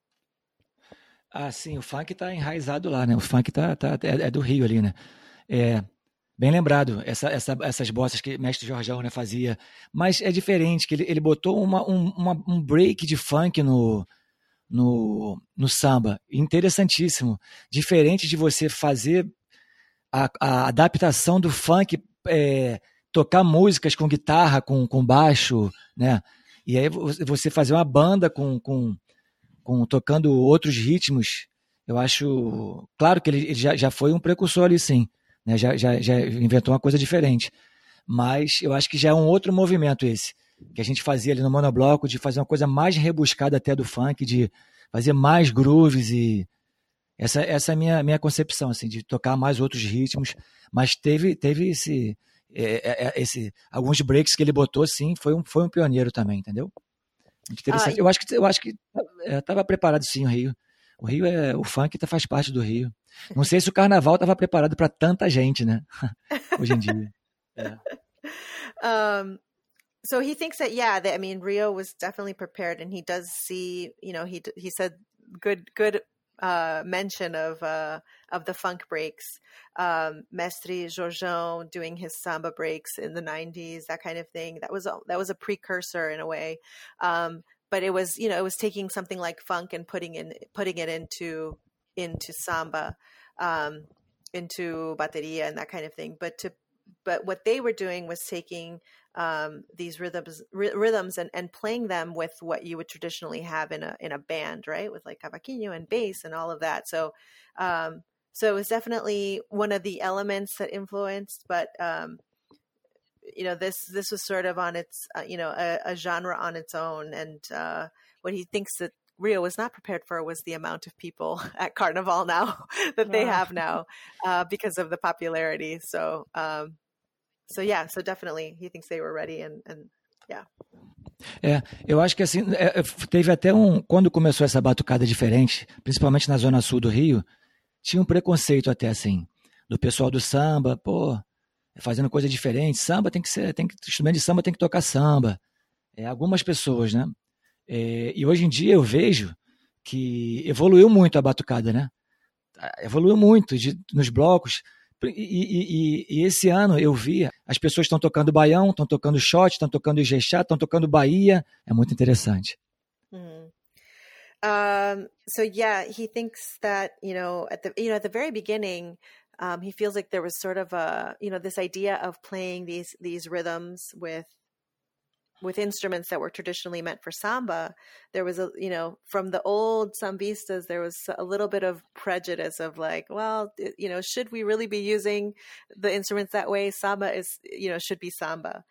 Ah, sim, o funk está enraizado lá, né? O funk tá, tá, é, é, do Rio ali, né? É, bem lembrado, essa, essa, essas bossas que mestre Jorge né, fazia. Mas é diferente, que ele, ele botou uma, um, uma, um break de funk no, no, no samba. Interessantíssimo. Diferente de você fazer a, a adaptação do funk, é, tocar músicas com guitarra, com, com baixo, né? E aí você fazer uma banda com, com com tocando outros ritmos, eu acho. Claro que ele, já, já foi um precursor ali, sim. Né? Já, já, já inventou uma coisa diferente. Mas eu acho que já é um outro movimento esse. Que a gente fazia ali no monobloco, de fazer uma coisa mais rebuscada até do funk, de fazer mais grooves e. Essa, essa é a minha, minha concepção, assim, de tocar mais outros ritmos. Mas teve, teve esse, é, é, é esse. Alguns breaks que ele botou, sim, foi um, foi um pioneiro também, entendeu? Interessante. Ah, eu acho que eu acho que estava é, preparado sim o Rio. O Rio é o funk tá, faz parte do Rio. Não sei se o Carnaval estava preparado para tanta gente, né? Hoje em dia. É. Um, so he thinks that yeah, that, I mean Rio was definitely prepared, and he does see, you know, he he said good good uh, mention of uh, of the funk breaks. Um, Mestre Jorjão doing his samba breaks in the '90s, that kind of thing. That was a, that was a precursor in a way, um, but it was you know it was taking something like funk and putting in putting it into into samba, um, into bateria and that kind of thing. But to but what they were doing was taking um, these rhythms rhythms and, and playing them with what you would traditionally have in a in a band, right? With like cavaquinho and bass and all of that. So um, so it was definitely one of the elements that influenced, but um, you know this this was sort of on its uh, you know a, a, genre on its own, and uh, what he thinks that Rio was not prepared for was the amount of people at Carnival now that they have now uh, because of the popularity. So um, so yeah, so definitely he thinks they were ready and, and yeah. É, eu acho que assim, é, teve até um. Quando começou essa batucada diferente, principalmente na zona sul do Rio, tinha um preconceito até assim, do pessoal do samba, pô, fazendo coisa diferente. Samba tem que ser, tem que, instrumento de samba tem que tocar samba. É, algumas pessoas, né? É, e hoje em dia eu vejo que evoluiu muito a batucada, né? Evoluiu muito de, nos blocos. E, e, e, esse ano eu vi, as pessoas estão tocando baião, estão tocando shot, estão tocando Ijexá, estão tocando Bahia. É muito interessante. Mm. Um, so yeah, he thinks that you know at the you know at the very beginning, um, he feels like there was sort of a you know this idea of playing these these rhythms with with instruments that were traditionally meant for samba, there was a you know from the old sambistas there was a little bit of prejudice of like, well, you know, should we really be using the instruments that way? Samba is you know should be samba.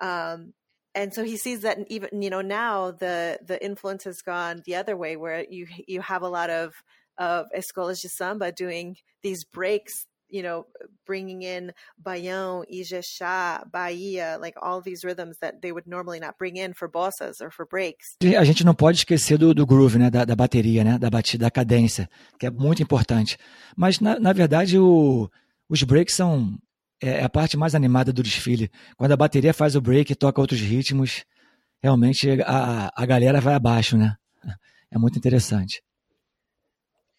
Um, and so he sees that even you know now the the influence has gone the other way where you you have a lot of of escolas de samba doing these breaks you know, bringing in Baião, Ijexá, Bahia, like all these rhythms that they would normally not bring in for bossas or for breaks. A gente não pode esquecer do, do groove, né, da, da, bateria, né, da batida, da cadência, que é muito importante. Mas na, na verdade o, os breaks são é, é a parte mais animada do desfile. Quando a bateria faz o break e toca outros ritmos, realmente a, a galera vai abaixo, né? É muito interessante.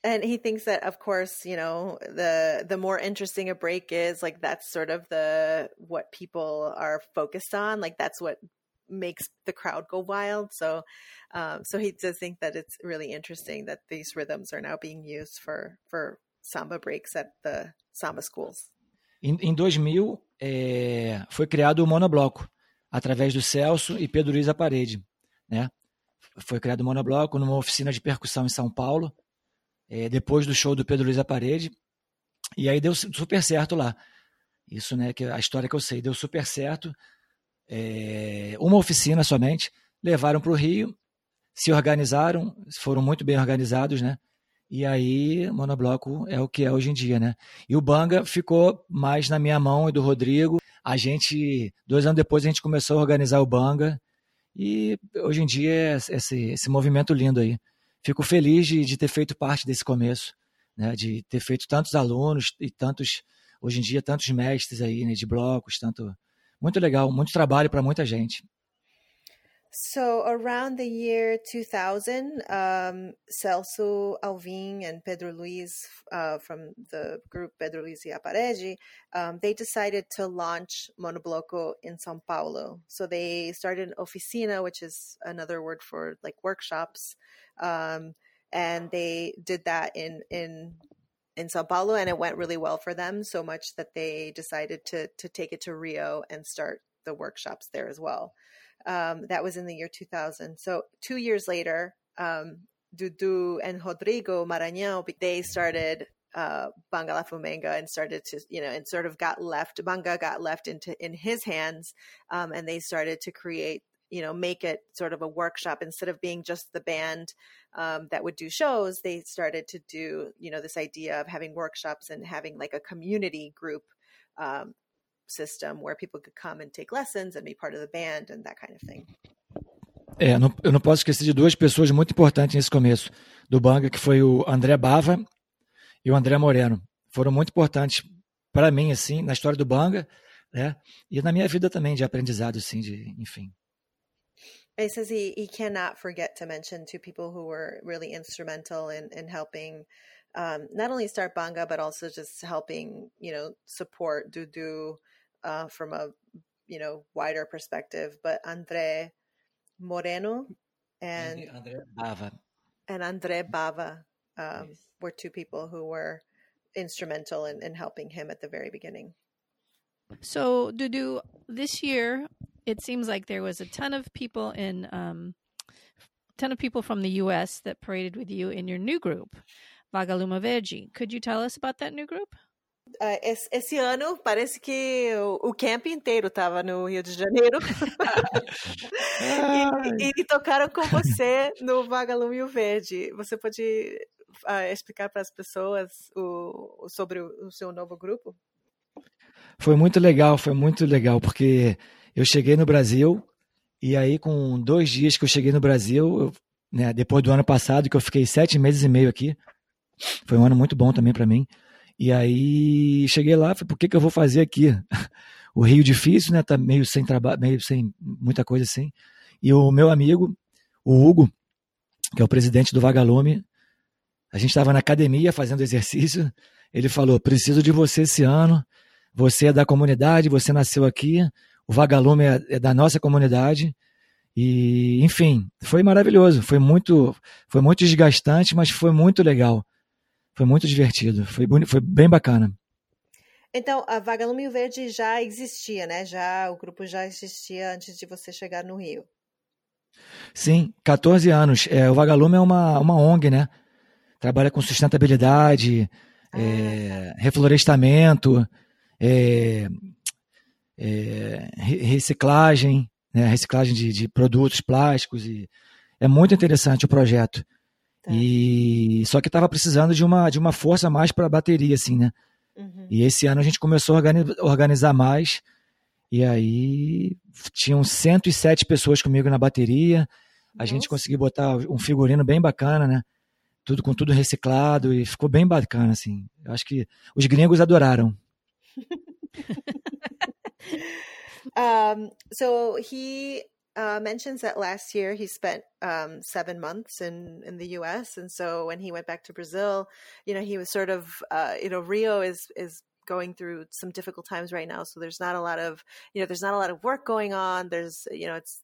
And he thinks that of course you know the the more interesting a break is like that's sort of the what people are focused on like that's what makes the crowd go wild. So um, so he does think that it's really interesting that these rhythms are now being used for for samba breaks at the samba schools. Em, em 2000 é, foi criado o monobloco através do Celso e Pedro Luiz Parede né? Foi criado o monobloco numa oficina de percussão em São Paulo é, depois do show do Pedro Luiz à Parede. E aí deu super certo lá. Isso, né, que é a história que eu sei, deu super certo. É, uma oficina somente, levaram para o Rio, se organizaram, foram muito bem organizados, né? E aí, monobloco é o que é hoje em dia, né? E o Banga ficou mais na minha mão e do Rodrigo. A gente, dois anos depois, a gente começou a organizar o Banga. E hoje em dia é esse, esse movimento lindo aí fico feliz de, de ter feito parte desse começo, né, de ter feito tantos alunos e tantos, hoje em dia, tantos mestres aí, né, de blocos, tanto muito legal, muito trabalho para muita gente. So around the year 2000, um, Celso Alvim and Pedro Luiz uh, from the group Pedro Luiz y a Parede, um, they decided to launch Monobloco in São Paulo. So they started an oficina, which is another word for like workshops, um, and they did that in in in Sao Paulo, and it went really well for them. So much that they decided to to take it to Rio and start the workshops there as well. Um, that was in the year 2000. So two years later, um, Dudu and Rodrigo Maranhão they started uh, Bangalafumenga and started to, you know, and sort of got left, Banga got left into in his hands, um, and they started to create you know make it sort of a workshop instead of being just the band um, that would do shows they started to do you know this idea of having workshops and having like a community group um, system where people could come and take lessons and be part of the band and that kind of thing É, não, eu não posso esquecer de duas pessoas muito importantes nesse começo do Banga, que foi o André Bava e o André Moreno. Foram muito importantes para mim, assim, na história do Banga, né? E na minha vida também, de aprendizado, assim, de, enfim. He says he, he cannot forget to mention two people who were really instrumental in, in helping um, not only start Banga, but also just helping, you know, support Dudu uh, from a, you know, wider perspective. But Andre Moreno and André Bava. and Andre Bava um, were two people who were instrumental in, in helping him at the very beginning. So, Dudu, this year it seems like there was a ton of people in, um, ton of people from the U.S. that paraded with you in your new group, Vagalume Verde. Could you tell us about that new group? Uh, esse, ano parece que o, camp inteiro estava no Rio de Janeiro e, e, tocaram com você no Vagalume o Verde. Você pode uh, explicar para as pessoas o, sobre o, o seu novo grupo? Foi muito legal, foi muito legal, porque eu cheguei no Brasil e aí com dois dias que eu cheguei no Brasil, eu, né, depois do ano passado, que eu fiquei sete meses e meio aqui, foi um ano muito bom também para mim. E aí cheguei lá, falei, por que, que eu vou fazer aqui? O Rio difícil, né? Tá meio sem trabalho, meio sem muita coisa assim. E o meu amigo, o Hugo, que é o presidente do Vagalume, a gente estava na academia fazendo exercício. Ele falou: preciso de você esse ano. Você é da comunidade, você nasceu aqui. O Vagalume é, é da nossa comunidade. E, enfim, foi maravilhoso. Foi muito, foi muito desgastante, mas foi muito legal. Foi muito divertido, foi, foi bem bacana. Então, a Vagalume Verde já existia, né? Já o grupo já existia antes de você chegar no Rio. Sim, 14 anos. É, o Vagalume é uma, uma ONG, né? Trabalha com sustentabilidade, ah, é, tá. reflorestamento, é, é reciclagem, né? reciclagem de, de produtos plásticos. E é muito interessante o projeto. Tá. E só que estava precisando de uma, de uma força mais para a bateria, assim, né? Uhum. E esse ano a gente começou a organizar mais. E aí tinham 107 pessoas comigo na bateria. A Nossa. gente conseguiu botar um figurino bem bacana, né? Tudo com tudo reciclado e ficou bem bacana, assim. Eu acho que os gringos adoraram. um, so he uh, mentions that last year he spent um, seven months in in the U.S. and so when he went back to Brazil, you know, he was sort of uh, you know Rio is is going through some difficult times right now. So there's not a lot of you know there's not a lot of work going on. There's you know it's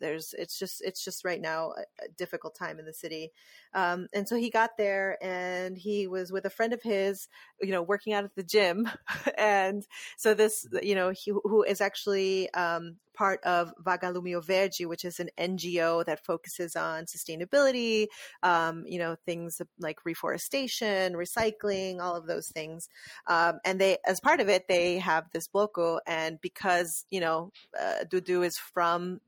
there's it's just it's just right now a difficult time in the city um, and so he got there and he was with a friend of his you know working out at the gym and so this you know he, who is actually um, part of Vagalume Verde, which is an NGO that focuses on sustainability, um, you know, things like reforestation, recycling, all of those things. Um, and they, as part of it, they have this bloco. And because, you know, uh, Dudu is from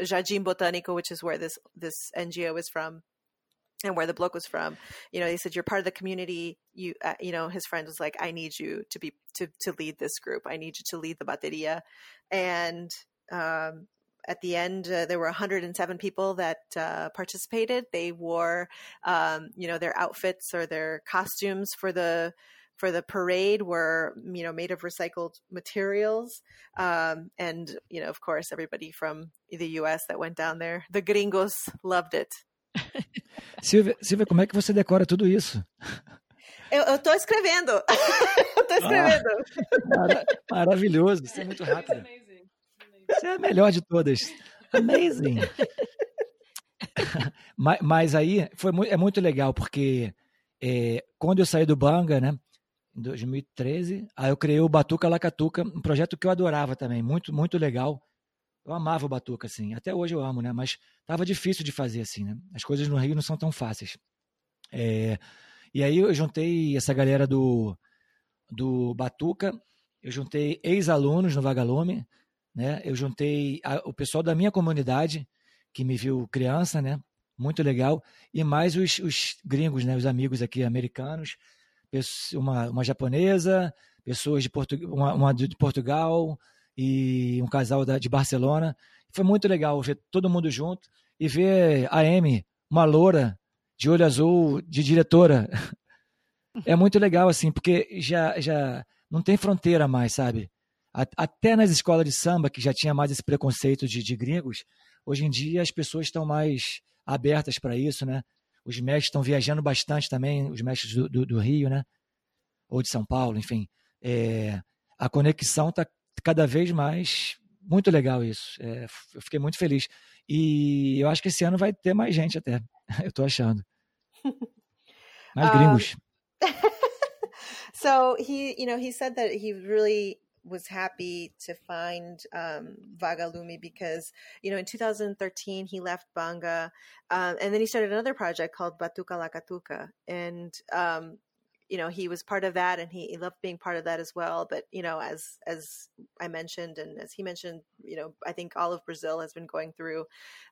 Jardim Botânico, which is where this, this NGO is from, and where the bloco was from you know he said you're part of the community you uh, you know his friend was like i need you to be to to lead this group i need you to lead the bateria and um, at the end, uh, there were 107 people that uh, participated. They wore, um, you know, their outfits or their costumes for the for the parade were, you know, made of recycled materials. Um, and you know, of course, everybody from the U.S. that went down there, the gringos loved it. Silvia, Silvia, como é que você decora tudo isso? Eu, tô escrevendo. eu escrevendo. Ah, mara maravilhoso, isso é muito rápido. Você é a melhor de todas. Amazing. mas, mas, aí foi muito, é muito legal, porque é, quando eu saí do Banga, né, em 2013, aí eu criei o Batuca Lacatuca, um projeto que eu adorava também, muito, muito legal. Eu amava o Batuca, assim, até hoje eu amo, né, mas tava difícil de fazer, assim, né, as coisas no Rio não são tão fáceis. É, e aí eu juntei essa galera do, do Batuca, eu juntei ex-alunos no Vagalume, né? Eu juntei a, o pessoal da minha comunidade, que me viu criança, né? Muito legal. E mais os, os gringos, né? Os amigos aqui americanos, uma, uma japonesa, pessoas de, Portu, uma, uma de Portugal e um casal da, de Barcelona. Foi muito legal ver todo mundo junto e ver a Amy, uma loura de olho azul, de diretora. É muito legal, assim, porque já, já não tem fronteira mais, sabe? até nas escolas de samba, que já tinha mais esse preconceito de, de gringos, Hoje em dia as pessoas estão mais abertas para isso, né? Os mestres estão viajando bastante também, os mestres do, do, do Rio, né? Ou de São Paulo, enfim. É, a conexão está cada vez mais muito legal isso. É, eu fiquei muito feliz. E eu acho que esse ano vai ter mais gente até. Eu estou achando. Mais gringos. Um, so he, you know, he said that he really was happy to find um, Vagalumi because, you know, in 2013 he left Banga, uh, and then he started another project called Batuka Lakatuka, and um, you know he was part of that and he, he, loved being part of that as well. But you know as as i mentioned and as he mentioned you know i think all of brazil has been going through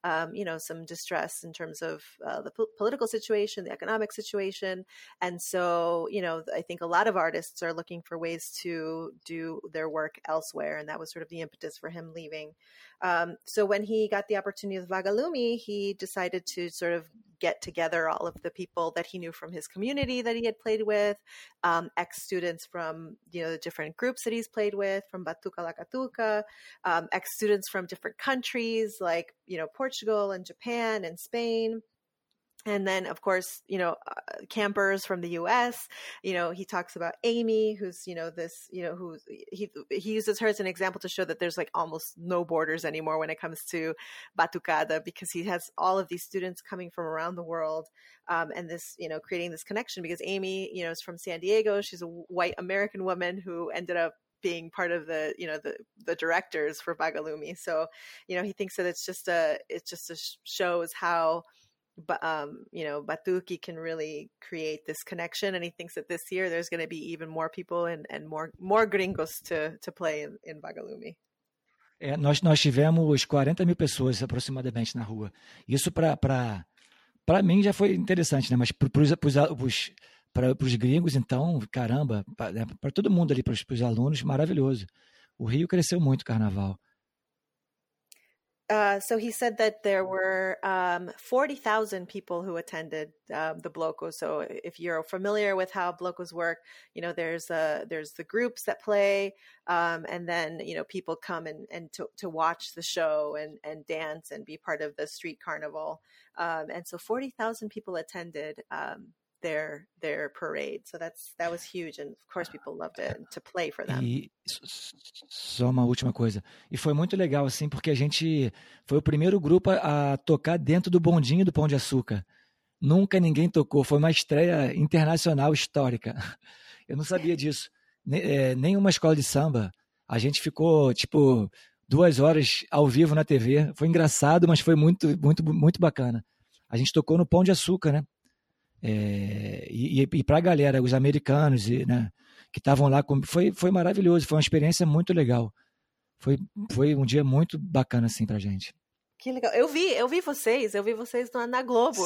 um, you know some distress in terms of uh, the po- political situation the economic situation. And so you know i think a lot of artists are looking for ways to do their work elsewhere. And that was sort of the impetus for him leaving. Um, so when he got the opportunity with Vagalume he decided to sort of get together all of the people that he knew from his community that he had played with, um, ex students from you know the different groups that he's played with, from Batucalacatuca, um, ex students from different countries like you know Portugal and Japan and Spain and then of course you know uh, campers from the US you know he talks about Amy who's you know this you know who he he uses her as an example to show that there's like almost no borders anymore when it comes to batucada because he has all of these students coming from around the world um, and this you know creating this connection because Amy you know is from San Diego. She's a white American woman who ended up being part of the you know the the directors for Vagalume so you know he thinks that it's just a it just a shows how um, you know, Batuki can really create this connection, and he thinks that this year there's going to be even more people and, and more more gringos to to play in, in Bagalumi. É, nós nós tivemos 40 mil pessoas aproximadamente na rua. Isso para mim já foi interessante, né? Mas para os gringos, então, caramba, para né, todo mundo ali, para os alunos, maravilhoso. O Rio cresceu muito o carnaval. Uh, so he said that there were um, 40,000 people who attended um, the Blocos. So if you're familiar with how Blocos work, you know, there's uh, there's the groups that play, um, and then, you know, people come and, and to, to watch the show and, and dance and be part of the street carnival. Um, and so 40,000 people attended um, their their parade. So that's that was huge, and of course people loved it to play for them. E só uma última coisa, e foi muito legal assim porque a gente foi o primeiro grupo a, a tocar dentro do bondinho do Pão de Açúcar. Nunca ninguém tocou, foi uma estreia internacional histórica. Eu não sabia disso. É, nenhuma escola de samba. A gente ficou tipo duas horas ao vivo na TV. Foi engraçado, mas foi muito, muito, muito bacana. A gente tocou no Pão de Açúcar, né? É, e, e para a galera, os americanos e, né, que estavam lá, foi, foi maravilhoso, foi uma experiência muito legal. Foi, foi um dia muito bacana assim para gente. Que legal. Eu vi, eu vi vocês, eu vi vocês na Globo.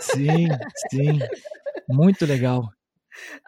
Sim, sim. Muito legal.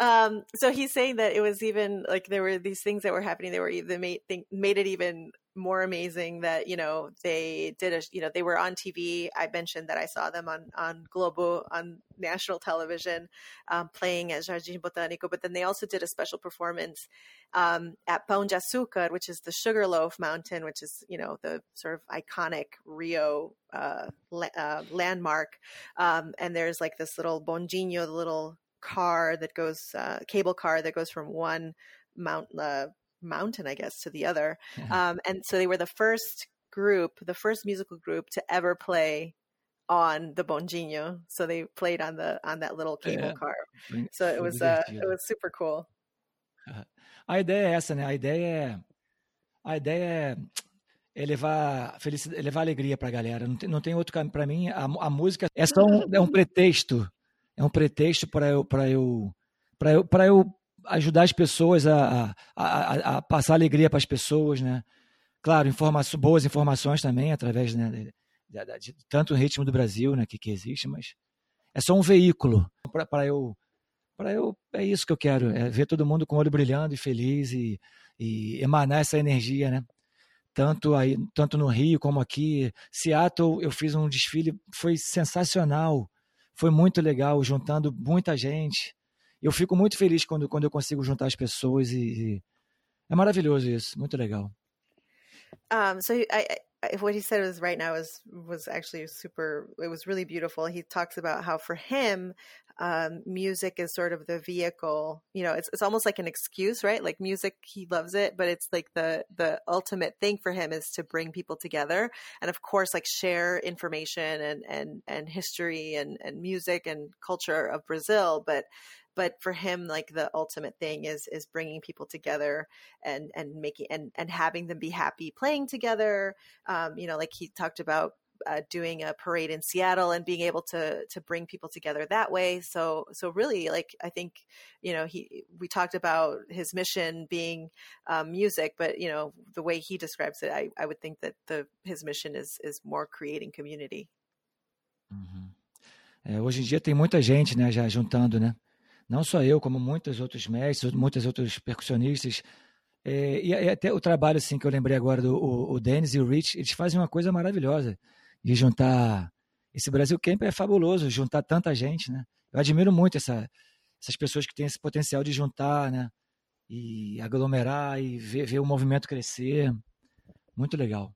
Um, so he's saying that it was even like there were these things that were happening. They were they made they made it even more amazing that you know they did a you know they were on TV. I mentioned that I saw them on on Globo on national television um, playing at Jardim Botânico, but then they also did a special performance um, at Pão de Açúcar, which is the Sugarloaf Mountain, which is you know the sort of iconic Rio uh, la- uh, landmark. Um, and there's like this little bondinho, the little car that goes uh, cable car that goes from one mount uh, mountain, I guess, to the other. Yeah. Um, and so they were the first group, the first musical group to ever play on the bondinho. So they played on the on that little cable yeah. car. So it was uh, it was super cool. A ideia é essa, né? A ideia é a ideia é, é levar felicidade, levar alegria para a galera. Não tem, não tem outro caminho para mim. A, a música é só um, é um pretexto, é um pretexto para eu para eu para eu para eu ajudar as pessoas a, a, a, a passar alegria para as pessoas, né? Claro, informações, boas informações também, através né, de, de, de, tanto o ritmo do Brasil né, que, que existe, mas é só um veículo para eu. Para eu, é isso que eu quero, é ver todo mundo com o olho brilhando e feliz e, e emanar essa energia, né? Tanto aí, tanto no Rio como aqui, Seattle, eu fiz um desfile, foi sensacional, foi muito legal, juntando muita gente eu fico muito feliz quando, quando eu consigo juntar as pessoas e, e é maravilhoso isso, muito legal. Um, so I, what he said was right now was was actually super. It was really beautiful. He talks about how for him, um, music is sort of the vehicle. You know, it's it's almost like an excuse, right? Like music, he loves it, but it's like the the ultimate thing for him is to bring people together, and of course, like share information and and and history and and music and culture of Brazil, but but for him like the ultimate thing is is bringing people together and and making and and having them be happy playing together um, you know like he talked about uh, doing a parade in Seattle and being able to to bring people together that way. So so really, like I think you know he we talked about his mission being um, music, but you know the way he describes it, I, I would think that the his mission is is more creating community. Uhum. É, hoje em dia tem muita gente, né, já juntando, né? Não só eu, como muitos outros mestres, muitos outros percussionistas. É, e, até o trabalho assim que eu lembrei agora do o, o Dennis e o Rich, eles fazem uma coisa maravilhosa de juntar. Esse Brasil Camp é fabuloso, juntar tanta gente, né? Eu admiro muito essa, essas pessoas que têm esse potencial de juntar, né? E aglomerar e ver, ver o movimento crescer. Muito legal.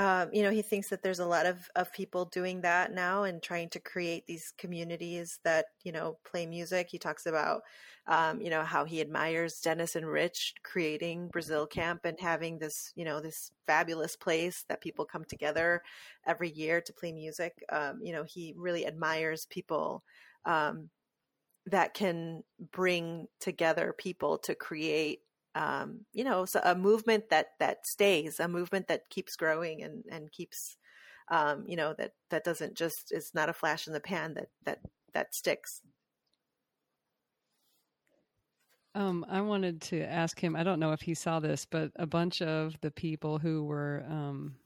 Um, you know, he thinks that there's a lot of, of people doing that now and trying to create these communities that, you know, play music. He talks about, um, you know, how he admires Dennis and Rich creating Brazil Camp and having this, you know, this fabulous place that people come together every year to play music. Um, you know, he really admires people um, that can bring together people to create um, you know, so a movement that that stays, a movement that keeps growing and and keeps, um, you know, that that doesn't just is not a flash in the pan that that that sticks. Um, I wanted to ask him. I don't know if he saw this, but a bunch of the people who were um,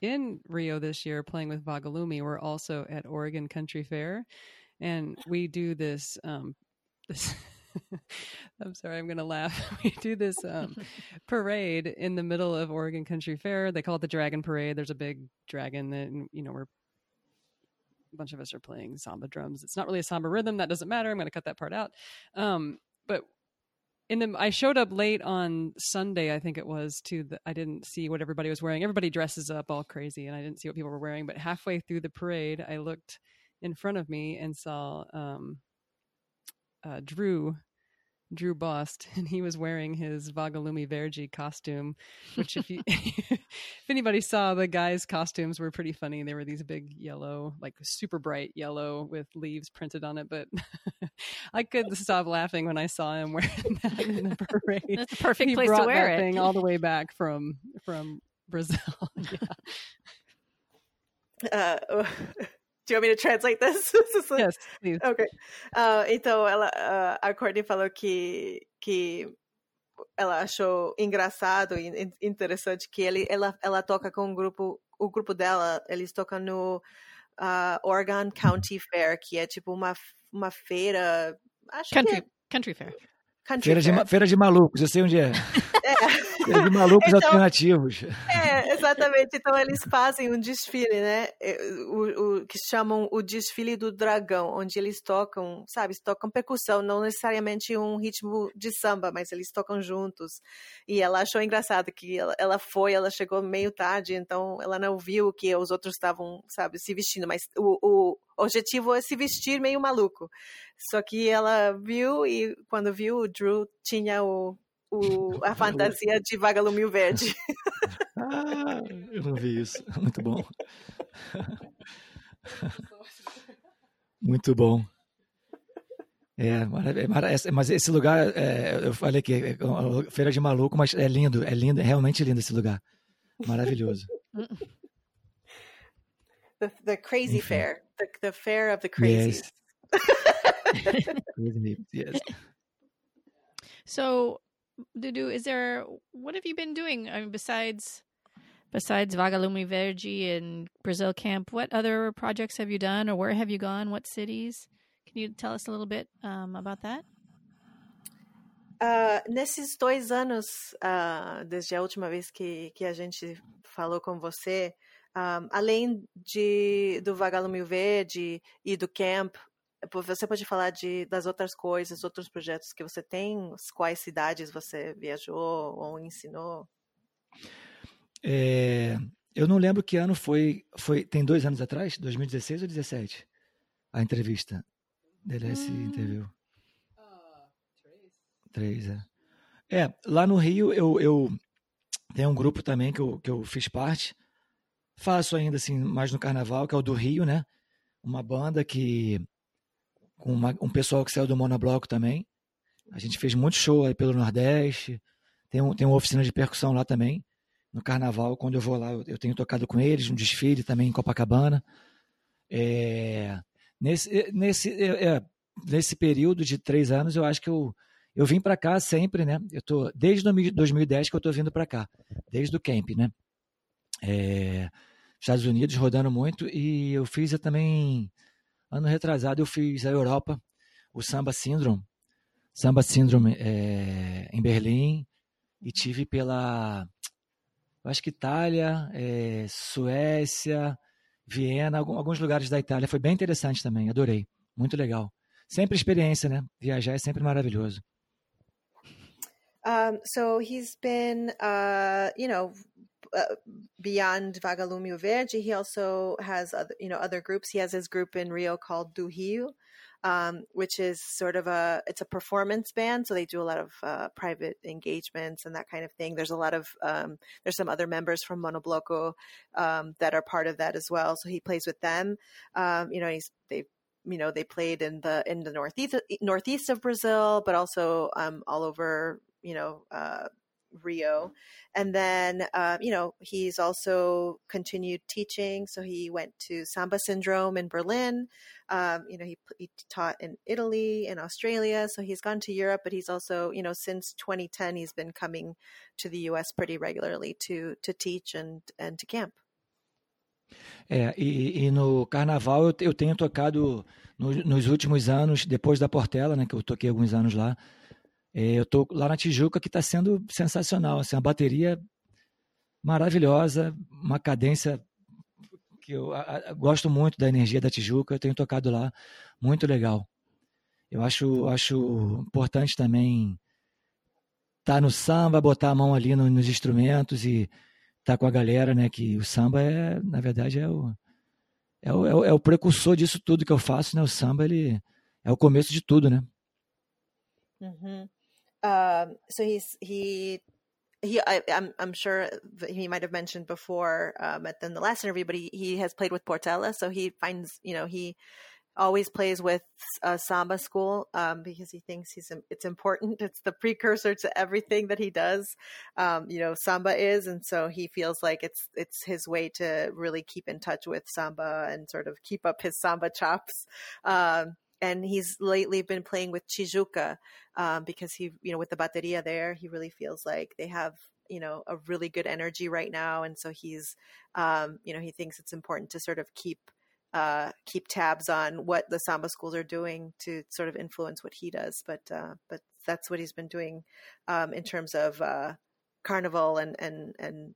in Rio this year playing with Vagalume were also at Oregon Country Fair, and we do this. Um, this I'm sorry, I'm going to laugh. We do this um, parade in the middle of Oregon Country Fair. They call it the Dragon Parade. There's a big dragon that, you know, we're a bunch of us are playing samba drums. It's not really a samba rhythm. That doesn't matter. I'm going to cut that part out. Um, but in the, I showed up late on Sunday, I think it was, to the, I didn't see what everybody was wearing. Everybody dresses up all crazy, and I didn't see what people were wearing. But halfway through the parade, I looked in front of me and saw um, uh, Drew Drew Bost, and he was wearing his Vagalume Verde costume, which if you if anybody saw the guys' costumes were pretty funny. They were these big yellow, like super bright yellow with leaves printed on it. But I couldn't stop laughing when I saw him wearing that in the parade. That's the perfect he place brought to wear that it. thing all the way back from from Brazil. yeah. Uh, do you want me to translate this? Yes, please. Ok. Uh, então, ela, uh, a Courtney falou que, que ela achou engraçado e interessante que ele, ela, ela toca com um grupo, o grupo dela, eles tocam no uh, Oregon County Fair, que é tipo uma, uma feira. Acho Country, que é country fair. country Feira de, fair. ma- feira de malucos, eu sei onde é. É. Feira de malucos Então- alternativos. É, exatamente. Então eles fazem um desfile, né? É, O, o- que chamam o desfile do dragão, onde eles tocam, sabe, tocam percussão, não necessariamente um ritmo de samba, mas eles tocam juntos. E ela achou engraçado que ela, ela foi, ela chegou meio tarde, então ela não viu que os outros estavam, sabe, se vestindo, mas o, o objetivo é se vestir meio maluco. Só que ela viu e quando viu, o Drew tinha o, o, a fantasia de vagalume verde. Ah, eu não vi isso. Muito bom. Muito bom. É, é mas esse lugar, é, eu falei que é uma feira de maluco, mas é lindo, é lindo, é realmente lindo esse lugar. Maravilhoso. the the crazy Enfim. fair, the the fair of the crazies. Yes. yes. So, Dudu, is there what have you been doing? I mean, besides besides Vagalume Verde and Brazil Camp, what other projects have you done, or where have you gone? What cities? Can you tell us a little bit um, about that? Ah, nesses dois anos, ah, desde a última vez que, que a gente falou com você, ah, além de do Vagalume Verde e do Camp, você pode falar de, das outras coisas, outros projetos que você tem? Quais cidades você viajou ou ensinou? É, eu não lembro que ano foi, foi. Tem dois anos atrás? 2016 ou 2017? A entrevista. DLS hum. interview. Três, é. É, lá no Rio eu, eu tenho um grupo também que eu, que eu fiz parte. Faço ainda assim, mais no carnaval, que é o do Rio, né? Uma banda que. Com uma, um pessoal que saiu do Monobloco também. A gente fez muito show aí pelo Nordeste. Tem, um, tem uma oficina de percussão lá também. No carnaval, quando eu vou lá, eu, eu tenho tocado com eles, no desfile também em Copacabana. É, nesse, nesse, é, é nesse período de três anos, eu acho que eu eu vim para cá sempre, né? Eu tô desde 2010 que eu tô vindo para cá, desde o camp, né? É, Estados Unidos rodando muito e eu fiz eu também ano retrasado eu fiz a Europa, o Samba Syndrome, Samba Syndrome é, em Berlim e tive pela acho que Itália, é, Suécia, Viena, alguns lugares da Itália. Foi bem interessante também, adorei. Muito legal. Sempre experiência, né? Viajar é sempre maravilhoso. Um, so he's been, uh, you know, uh, beyond Vagalume Verde. He also has other, you know, other groups. He has his group in Rio called Du Rio, um, which is sort of a it's a performance band. So they do a lot of uh, private engagements and that kind of thing. There's a lot of um, there's some other members from Monobloco um, that are part of that as well. So he plays with them. Um, you know, he's they you know they played in the in the northeast northeast of Brazil, but also um, all over you know, uh, Rio. And then, uh, you know, he's also continued teaching. So he went to Samba Syndrome in Berlin. Um, you know, he, he taught in Italy and Australia. So he's gone to Europe, but he's also, you know, since 2010, he's been coming to the U.S. pretty regularly to to teach and and to camp. É, e, e no carnaval eu, eu tenho tocado no, nos últimos anos, depois da Portela, né, que eu toquei alguns anos lá, eu estou lá na Tijuca, que está sendo sensacional. Assim, uma bateria maravilhosa, uma cadência que eu a, a, gosto muito da energia da Tijuca. Eu tenho tocado lá, muito legal. Eu acho, acho importante também estar tá no samba, botar a mão ali no, nos instrumentos e estar tá com a galera, né? Que o samba é, na verdade, é o, é o, é o, é o precursor disso tudo que eu faço, né? O samba, ele é o começo de tudo, né? Uhum. Um, so he's he he I, am I'm, I'm sure he might have mentioned before um, at the last interview, but he, he has played with Portela, so he finds you know he always plays with a samba school um, because he thinks he's it's important. It's the precursor to everything that he does. Um, you know, samba is, and so he feels like it's it's his way to really keep in touch with samba and sort of keep up his samba chops. Um, and he's lately been playing with Tijuca um, because he, you know, with the bateria there, he really feels like they have, you know, a really good energy right now, and so he's, um, you know, he thinks it's important to sort of keep uh, keep tabs on what the samba schools are doing to sort of influence what he does. But uh, but that's what he's been doing um, in terms of uh, carnival and and and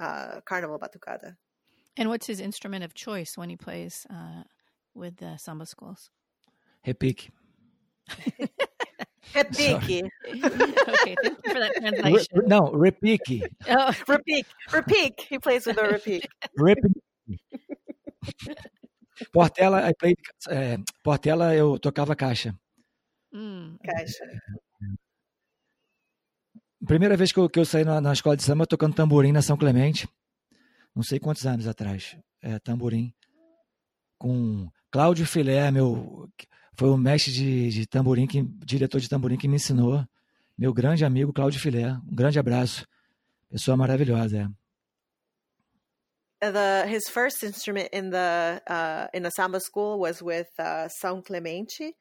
uh, carnival batucada. And what's his instrument of choice when he plays uh, with the samba schools? Repique. Repique. okay, thank you for that translation. Re, no, repique. Oh. Repique. Repique. He plays with a repique. Repique. Portela, I played, é, Portela eu tocava caixa. Hum. Caixa. Primeira vez que eu, que eu saí na, na, escola de samba tocando tamborim na São Clemente, não sei quantos anos atrás, é, tamborim, com Cláudio Filé, meu foi o mestre de, de tamborim, que, diretor de tamborim que me ensinou. Meu grande amigo Cláudio Filé. Um grande abraço. Pessoa maravilhosa, é. The, his first instrument in the uh, in the samba school was with uh, São Clemente,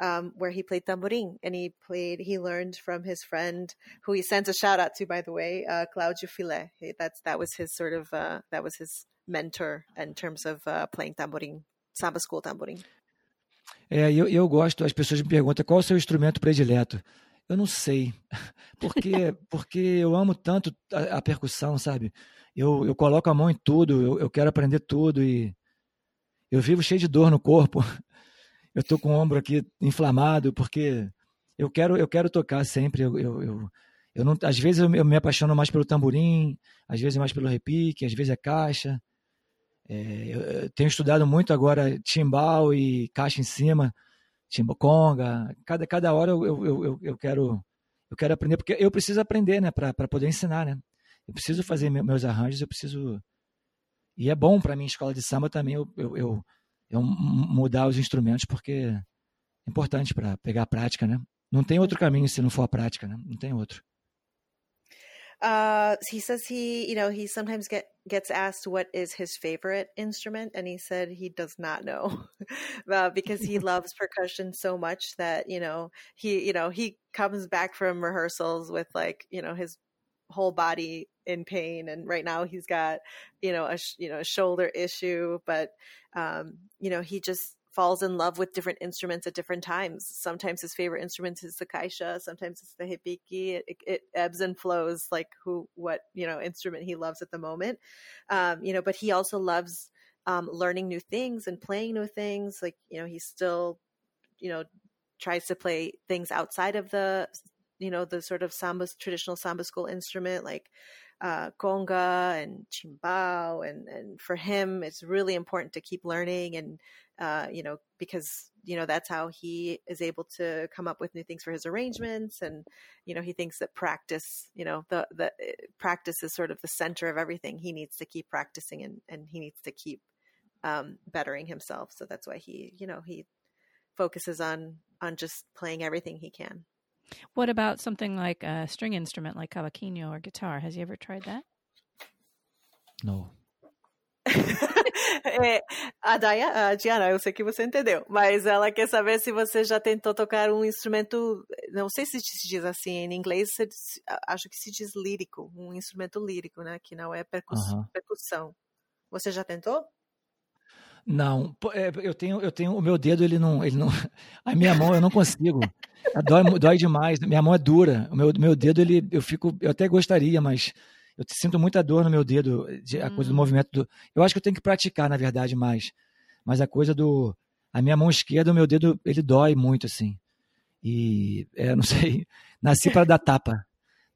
um, where he played tamborim, and he played. He learned from his friend, who he sends a shout out to, by the way, uh, Claudio Filé. That's that was his sort of uh, that was his mentor in terms of uh, playing tamborim, samba school tamborim. É, eu, eu gosto, as pessoas me perguntam qual é o seu instrumento predileto. Eu não sei, porque, porque eu amo tanto a, a percussão, sabe? Eu, eu coloco a mão em tudo, eu, eu quero aprender tudo e eu vivo cheio de dor no corpo. Eu tô com o ombro aqui inflamado porque eu quero eu quero tocar sempre. Eu, eu, eu, Eu não, às vezes eu, eu me apaixono mais pelo tamborim, às vezes mais pelo repique, às vezes é caixa. É, eu, eu, tenho estudado muito agora timbal e caixa em cima, timba conga. Cada, cada hora eu, eu, eu, quero eu quero aprender porque eu preciso aprender, né, para poder ensinar, né. Eu preciso fazer meus arranjos, eu preciso e é bom para mim escola de samba também eu, eu, eu, eu mudar os instrumentos porque é importante para pegar a prática, né. Não tem outro caminho se não for a prática, né. Não tem outro. Uh, he says he, you know, he sometimes get gets asked what is his favorite instrument, and he said he does not know uh, because he loves percussion so much that you know he, you know, he comes back from rehearsals with like you know his whole body in pain and right now he's got you know a you know a shoulder issue but um you know he just falls in love with different instruments at different times. Sometimes his favorite instrument is the caixa, sometimes it's the repique. It, it, ebbs and flows like who, what, you know, instrument he loves at the moment. Um, you know, but he also loves um, learning new things and playing new things. Like, you know, he still, you know, tries to play things outside of the, you know, the sort of samba, traditional samba school instrument, like uh, conga and timbal, and and for him, it's really important to keep learning and uh, you know because you know that's how he is able to come up with new things for his arrangements, and you know he thinks that practice, you know, the the eh, practice is sort of the center of everything. He needs to keep practicing, and and he needs to keep um, bettering himself. So that's why he, you know, he focuses on on just playing everything he can. What about something like a string instrument like cavaquinho or guitar? Has he ever tried that? No. é, a, Diana, a Diana, eu sei que você entendeu, mas ela quer saber se você já tentou tocar um instrumento, não sei se se diz assim em inglês, acho que se diz lírico, um instrumento lírico, né, que não é percussão. Uh -huh. percussão. Você já tentou? Não, é, eu tenho, eu tenho o meu dedo, ele não, ele não, a minha mão eu não consigo. Dói, dói demais. Minha mão é dura. O meu, meu dedo, ele, eu fico, eu até gostaria, mas eu sinto muita dor no meu dedo, de, a coisa do hum. movimento do. Eu acho que eu tenho que praticar, na verdade, mais. Mas a coisa do, a minha mão esquerda, o meu dedo, ele dói muito, assim. E, é, não sei, nasci para dar tapa.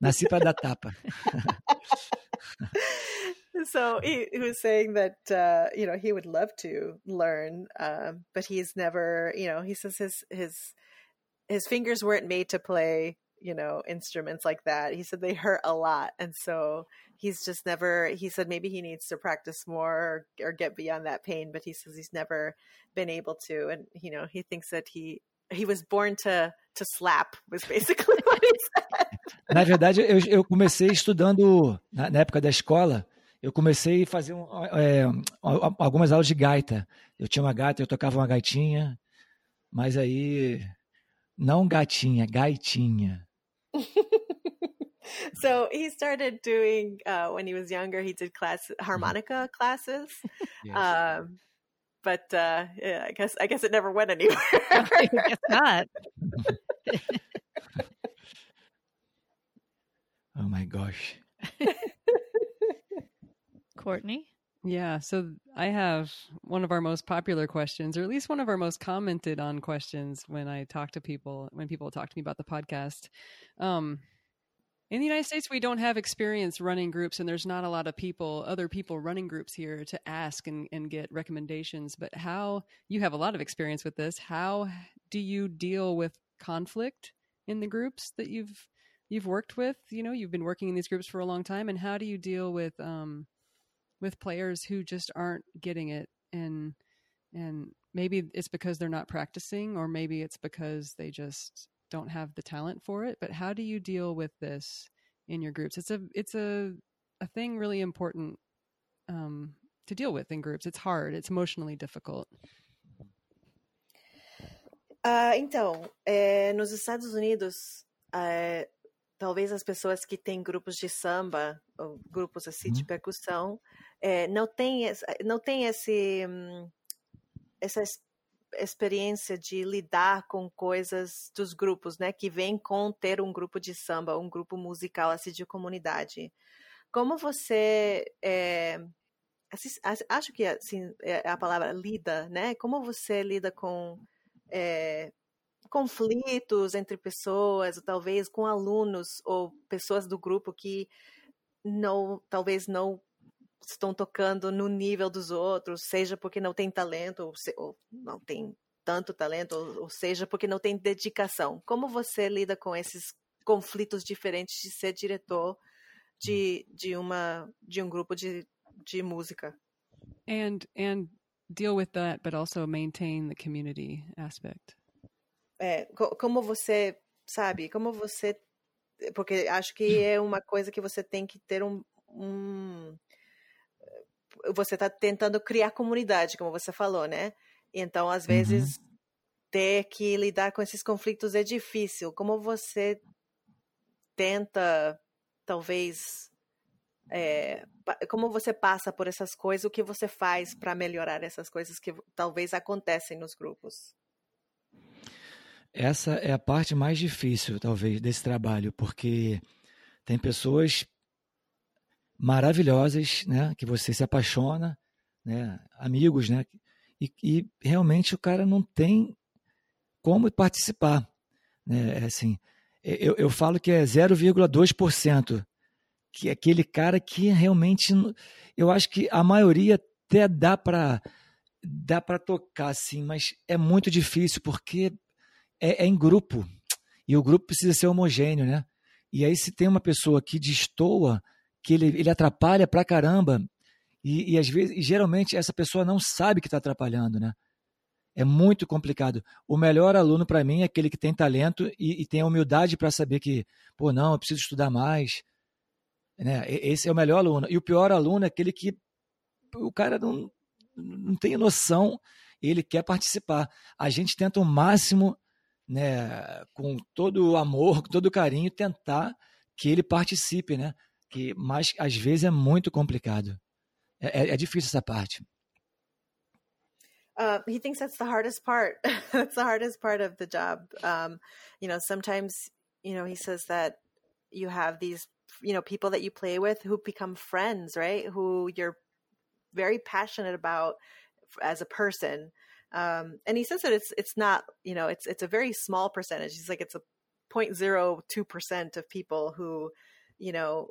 Nasci para dar tapa. so he, he, was saying that uh, you know he would love to learn, uh, but he's never you know he says his his his fingers weren't made to play you know instruments like that. He said they hurt a lot, and so he's just never. He said maybe he needs to practice more or, or get beyond that pain, but he says he's never been able to, and you know he thinks that he he was born to to slap was basically what he said. Na verdade, eu, eu comecei estudando na, na época da escola. eu comecei a fazer um, é, algumas aulas de gaita. Eu tinha uma gaita, eu tocava uma gaitinha, mas aí não gatinha, gaitinha. so he started doing uh, when he was younger. He did class harmonica classes, yes. um, but uh, yeah, I guess I guess it never went anywhere. I guess not. oh my gosh. Courtney? Yeah, so I have one of our most popular questions, or at least one of our most commented on questions when I talk to people, when people talk to me about the podcast. Um, in the United States, we don't have experience running groups, and there's not a lot of people, other people running groups here to ask and, and get recommendations. But how you have a lot of experience with this, how do you deal with conflict in the groups that you've you've worked with? You know, you've been working in these groups for a long time, and how do you deal with um, with players who just aren't getting it and and maybe it's because they're not practicing or maybe it's because they just don't have the talent for it but how do you deal with this in your groups? It's a it's a a thing really important um, to deal with in groups. It's hard. It's emotionally difficult. Uh, então é, nos Estados Unidos é, talvez as pessoas que têm grupos de samba ou grupos assim uhum. de percussão é, não tem não tem esse hum, essa experiência de lidar com coisas dos grupos, né, que vem com ter um grupo de samba, um grupo musical assim de comunidade. Como você é, acho que assim é a palavra lida, né? Como você lida com é, conflitos entre pessoas, ou talvez com alunos ou pessoas do grupo que não, talvez não estão tocando no nível dos outros, seja porque não tem talento ou, se, ou não tem tanto talento, ou, ou seja porque não tem dedicação. Como você lida com esses conflitos diferentes de ser diretor de, de uma de um grupo de, de música? And and deal with that, but also maintain the community aspect. É, como você sabe, como você porque acho que é uma coisa que você tem que ter um, um você está tentando criar comunidade, como você falou, né? Então, às vezes, uhum. ter que lidar com esses conflitos é difícil. Como você tenta, talvez, é, como você passa por essas coisas, o que você faz para melhorar essas coisas que talvez acontecem nos grupos? Essa é a parte mais difícil, talvez, desse trabalho, porque tem pessoas maravilhosas, né, que você se apaixona, né, amigos, né, e, e realmente o cara não tem como participar, né, é assim, eu, eu falo que é 0,2%, que é aquele cara que realmente, eu acho que a maioria até dá para dá para tocar, assim, mas é muito difícil porque é, é, em grupo e o grupo precisa ser homogêneo, né? E aí se tem uma pessoa que destoa, que ele, ele atrapalha pra caramba e, e às vezes, e geralmente essa pessoa não sabe que está atrapalhando, né? É muito complicado. O melhor aluno para mim é aquele que tem talento e, e tem a humildade para saber que, pô, não, eu preciso estudar mais. Né? Esse é o melhor aluno. E o pior aluno é aquele que o cara não, não tem noção ele quer participar. A gente tenta o máximo, né, com todo o amor, com todo o carinho, tentar que ele participe, né? Que, mas às vezes é muito complicado. É, é, difícil essa parte. Uh, he thinks that's the hardest part. that's the hardest part of the job. Um, you know, sometimes, you know, he says that you have these, you know, people that you play with who become friends, right? Who you're very passionate about as a person. Um, and he says that it's it's not, you know, it's it's a very small percentage. He's like it's a 0.02 percent of people who, you know,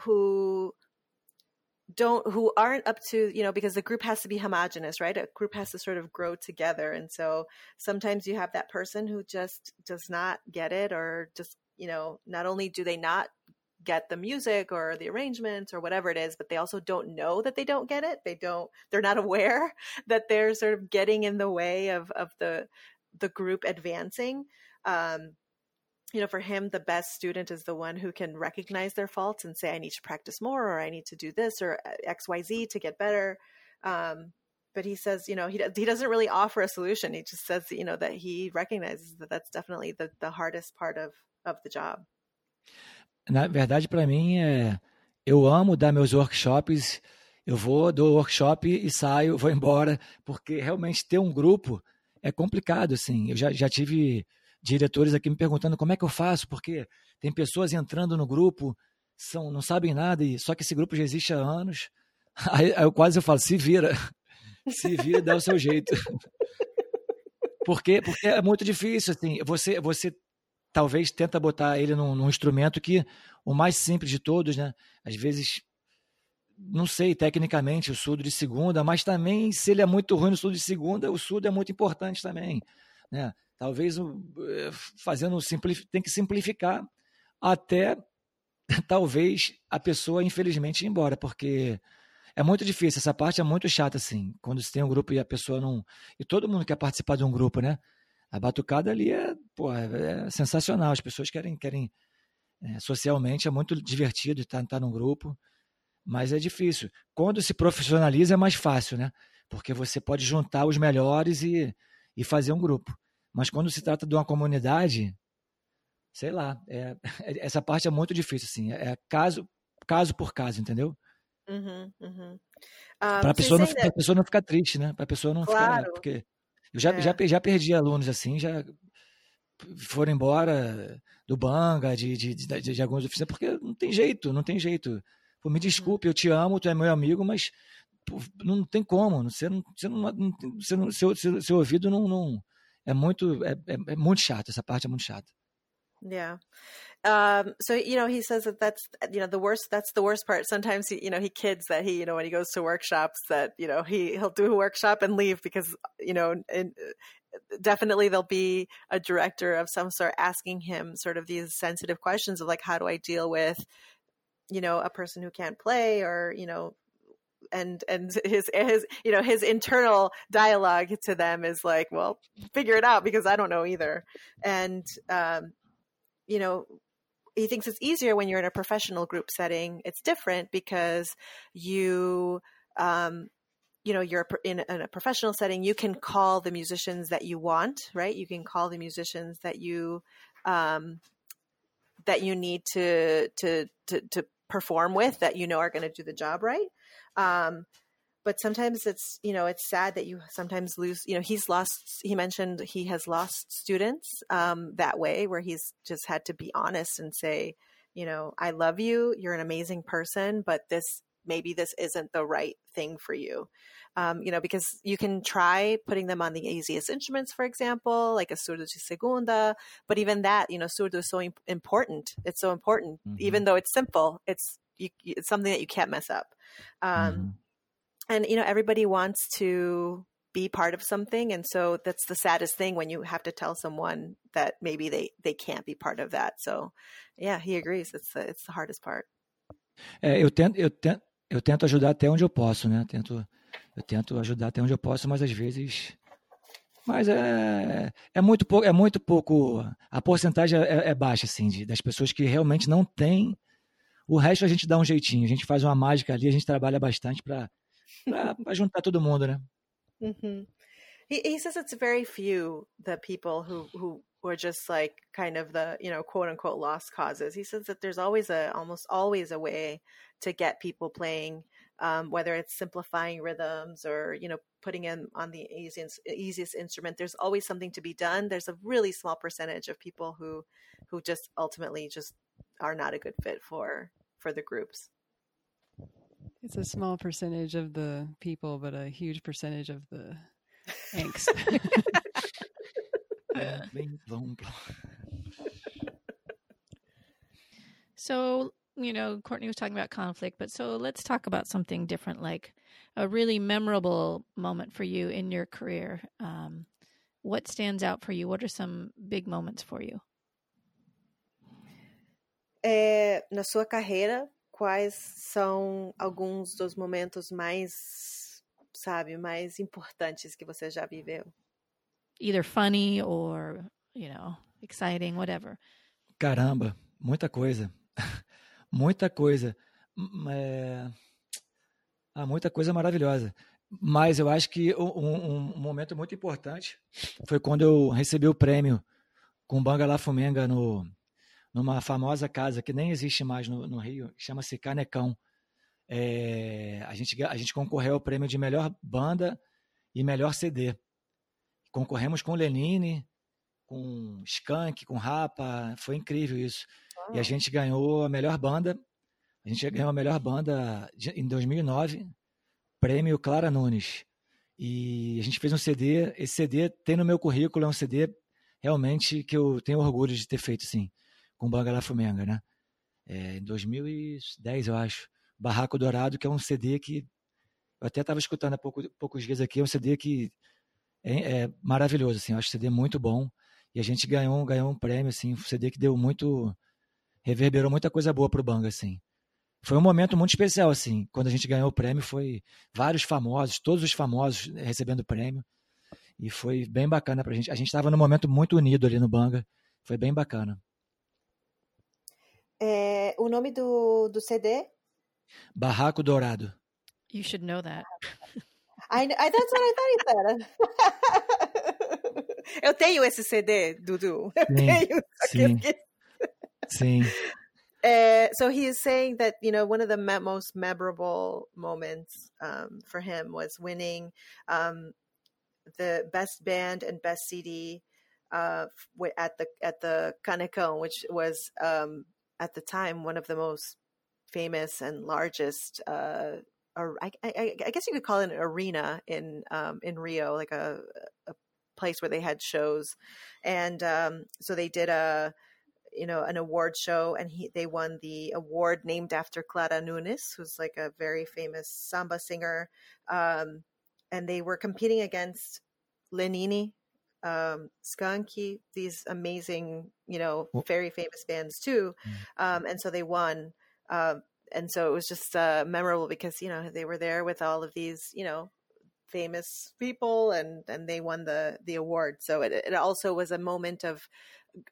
who don't who aren't up to you know because the group has to be homogenous right? A group has to sort of grow together. And so sometimes you have that person who just does not get it or just you know not only do they not get the music or the arrangements or whatever it is but they also don't know that they don't get it. They don't they're not aware that they're sort of getting in the way of of the the group advancing. Um you know, for him, the best student is the one who can recognize their faults and say, I need to practice more, or I need to do this, or uh, XYZ to get better. Um, but he says, you know, he, he doesn't really offer a solution. He just says, you know, that he recognizes that that's definitely the, the hardest part of, of the job. Na verdade, para mim, é, eu amo dar meus workshops. Eu vou, dou workshop e saio, vou embora, porque realmente ter um grupo é complicado, assim. Eu já, já tive diretores aqui me perguntando como é que eu faço, porque tem pessoas entrando no grupo, são, não sabem nada, e só que esse grupo já existe há anos. Aí, aí eu quase eu falo, se vira, se vira, dá o seu jeito. Porque, porque é muito difícil, assim, você, você talvez tenta botar ele num, num instrumento que o mais simples de todos, né? Às vezes não sei tecnicamente o surdo de segunda, mas também se ele é muito ruim no surdo de segunda, o surdo é muito importante também, né? Talvez eh, fazendo tem que simplificar até talvez a pessoa infelizmente ir embora, porque é muito difícil, essa parte é muito chata assim, quando você tem um grupo e a pessoa não e todo mundo quer participar de um grupo, né? A batucada ali é, é, é sensacional, as pessoas querem querem é, socialmente é muito divertido estar estar num grupo, mas é difícil. Quando se profissionaliza é mais fácil, né? Porque você pode juntar os melhores e, e fazer um grupo. Mas quando se trata de uma comunidade, sei lá, é, essa parte é muito difícil, assim, é caso, caso por caso, entendeu? Uhum, uhum. Um, para a pessoa, não, a pessoa não ficar triste, né? Para a pessoa não claro. ficar. Porque eu já, é. já, já perdi alunos assim, já foram embora do Banga, de, de, de, de, algumas oficinas, porque não tem jeito, não tem jeito. Pô, me desculpe, eu te amo, tu é meu amigo, mas pô, não tem como. Você não, você não, não, você não seu, seu, seu ouvido não, não é muito, é, é, muito chato. Essa parte é muito chata. Yeah. Um, so you know, he says that that's you know the worst. That's the worst part. Sometimes he, you know, he kids that he, you know, when he goes to workshops, that you know he he'll do a workshop and leave because you know, and definitely there'll be a director of some sort asking him sort of these sensitive questions of like, how do I deal with, you know, a person who can't play or you know and and his his you know his internal dialogue to them is like well figure it out because i don't know either and um you know he thinks it's easier when you're in a professional group setting. It's different because you, um, you know, you're in, in, a professional setting. You can call the musicians that you want, right? You can call the musicians that you um, that you need to to to, to perform with that you know are going to do the job right. Um, but sometimes it's you know it's sad that you sometimes lose you know he's lost he mentioned he has lost students um, that way where he's just had to be honest and say you know i love you. You're an amazing person but this maybe this isn't the right thing for you. Um, you know because you can try putting them on the easiest instruments for example like a surdo de segunda but even that you know surdo is so important. It's so important. Mm-hmm. even though it's simple it's you, it's something that you can't mess up. Um, mm-hmm. and you know everybody wants to be part of something and so that's the saddest thing when you have to tell someone that maybe they they can't be part of that. So yeah he agrees. It's the, it's the hardest part. É, eu tento eu tento eu tento ajudar até onde eu posso né? Tento eu tento ajudar até onde eu posso mas às vezes mas é, é muito pouco é muito pouco a porcentagem é, é baixa assim de, das pessoas que realmente não têm o resto a gente dá um jeitinho a gente faz uma mágica ali a gente trabalha bastante para juntar todo mundo, né? He, he says it's very few the people who who were just like kind of the you know quote unquote lost causes. He says that there's always a almost always a way to get people playing, um, whether it's simplifying rhythms or you know putting in on the easiest easiest instrument. There's always something to be done. There's a really small percentage of people who who just ultimately just are not a good fit for for the groups. It's a small percentage of the people, but a huge percentage of the angst. so, you know, Courtney was talking about conflict, but so let's talk about something different, like a really memorable moment for you in your career. Um, what stands out for you? What are some big moments for you? É, na sua carreira, quais são alguns dos momentos mais, sabe, mais importantes que você já viveu? Either funny or, you know, exciting, whatever. Caramba, muita coisa. muita coisa. É... Ah, muita coisa maravilhosa. Mas eu acho que um, um, momento muito importante foi quando eu recebi o prêmio com Banga La Fumenga no, numa famosa casa que nem existe mais no, no Rio, chama-se Canecão. É, a, gente, a gente concorreu ao prêmio de melhor banda e melhor CD. Concorremos com Lenine, com Skank, com Rapa, foi incrível isso. Ah. E a gente ganhou a melhor banda, a gente ganhou a melhor banda em 2009, prêmio Clara Nunes. E a gente fez um CD, esse CD tem no meu currículo, é um CD realmente que eu tenho orgulho de ter feito, sim com Bangala Fumenga, né? É, em 2010, eu acho. Barraco Dourado, que é um CD que eu até estava escutando há pouco, poucos dias aqui, é um CD que é, é, maravilhoso, assim, eu acho um CD muito bom. E a gente ganhou, ganhou um prêmio, assim, um CD que deu muito. reverberou muita coisa boa pro Banga, assim. Foi um momento muito especial, assim. Quando a gente ganhou o prêmio, foi vários famosos, todos os famosos recebendo o prêmio. E foi bem bacana pra gente. A gente estava num momento muito unido ali no Banga. Foi bem bacana. É, o nome do, do CD? Barraco Dourado. You should know that. I, I, that's what I thought he said. Eu tenho esse CD, Dudu. Eu sim, tenho. Sim. sim. Uh, so he is saying that you know one of the me- most memorable moments um, for him was winning um, the best band and best CD uh, at the at the Canecão, which was um, at the time one of the most famous and largest uh, I, I, I, guess you could call it an arena in um, in Rio, like a, a place where they had shows, and um, so they did a you know an award show and he they won the award named after Clara Nunes who's like a very famous samba singer. Um, and they were competing against Lenine um, Skanky these amazing you know very famous bands too Mm. um, and so they won um, and so it was just uh, memorable because you know they were there with all of these you know famous people and and they won the the award. So it, it also was a moment of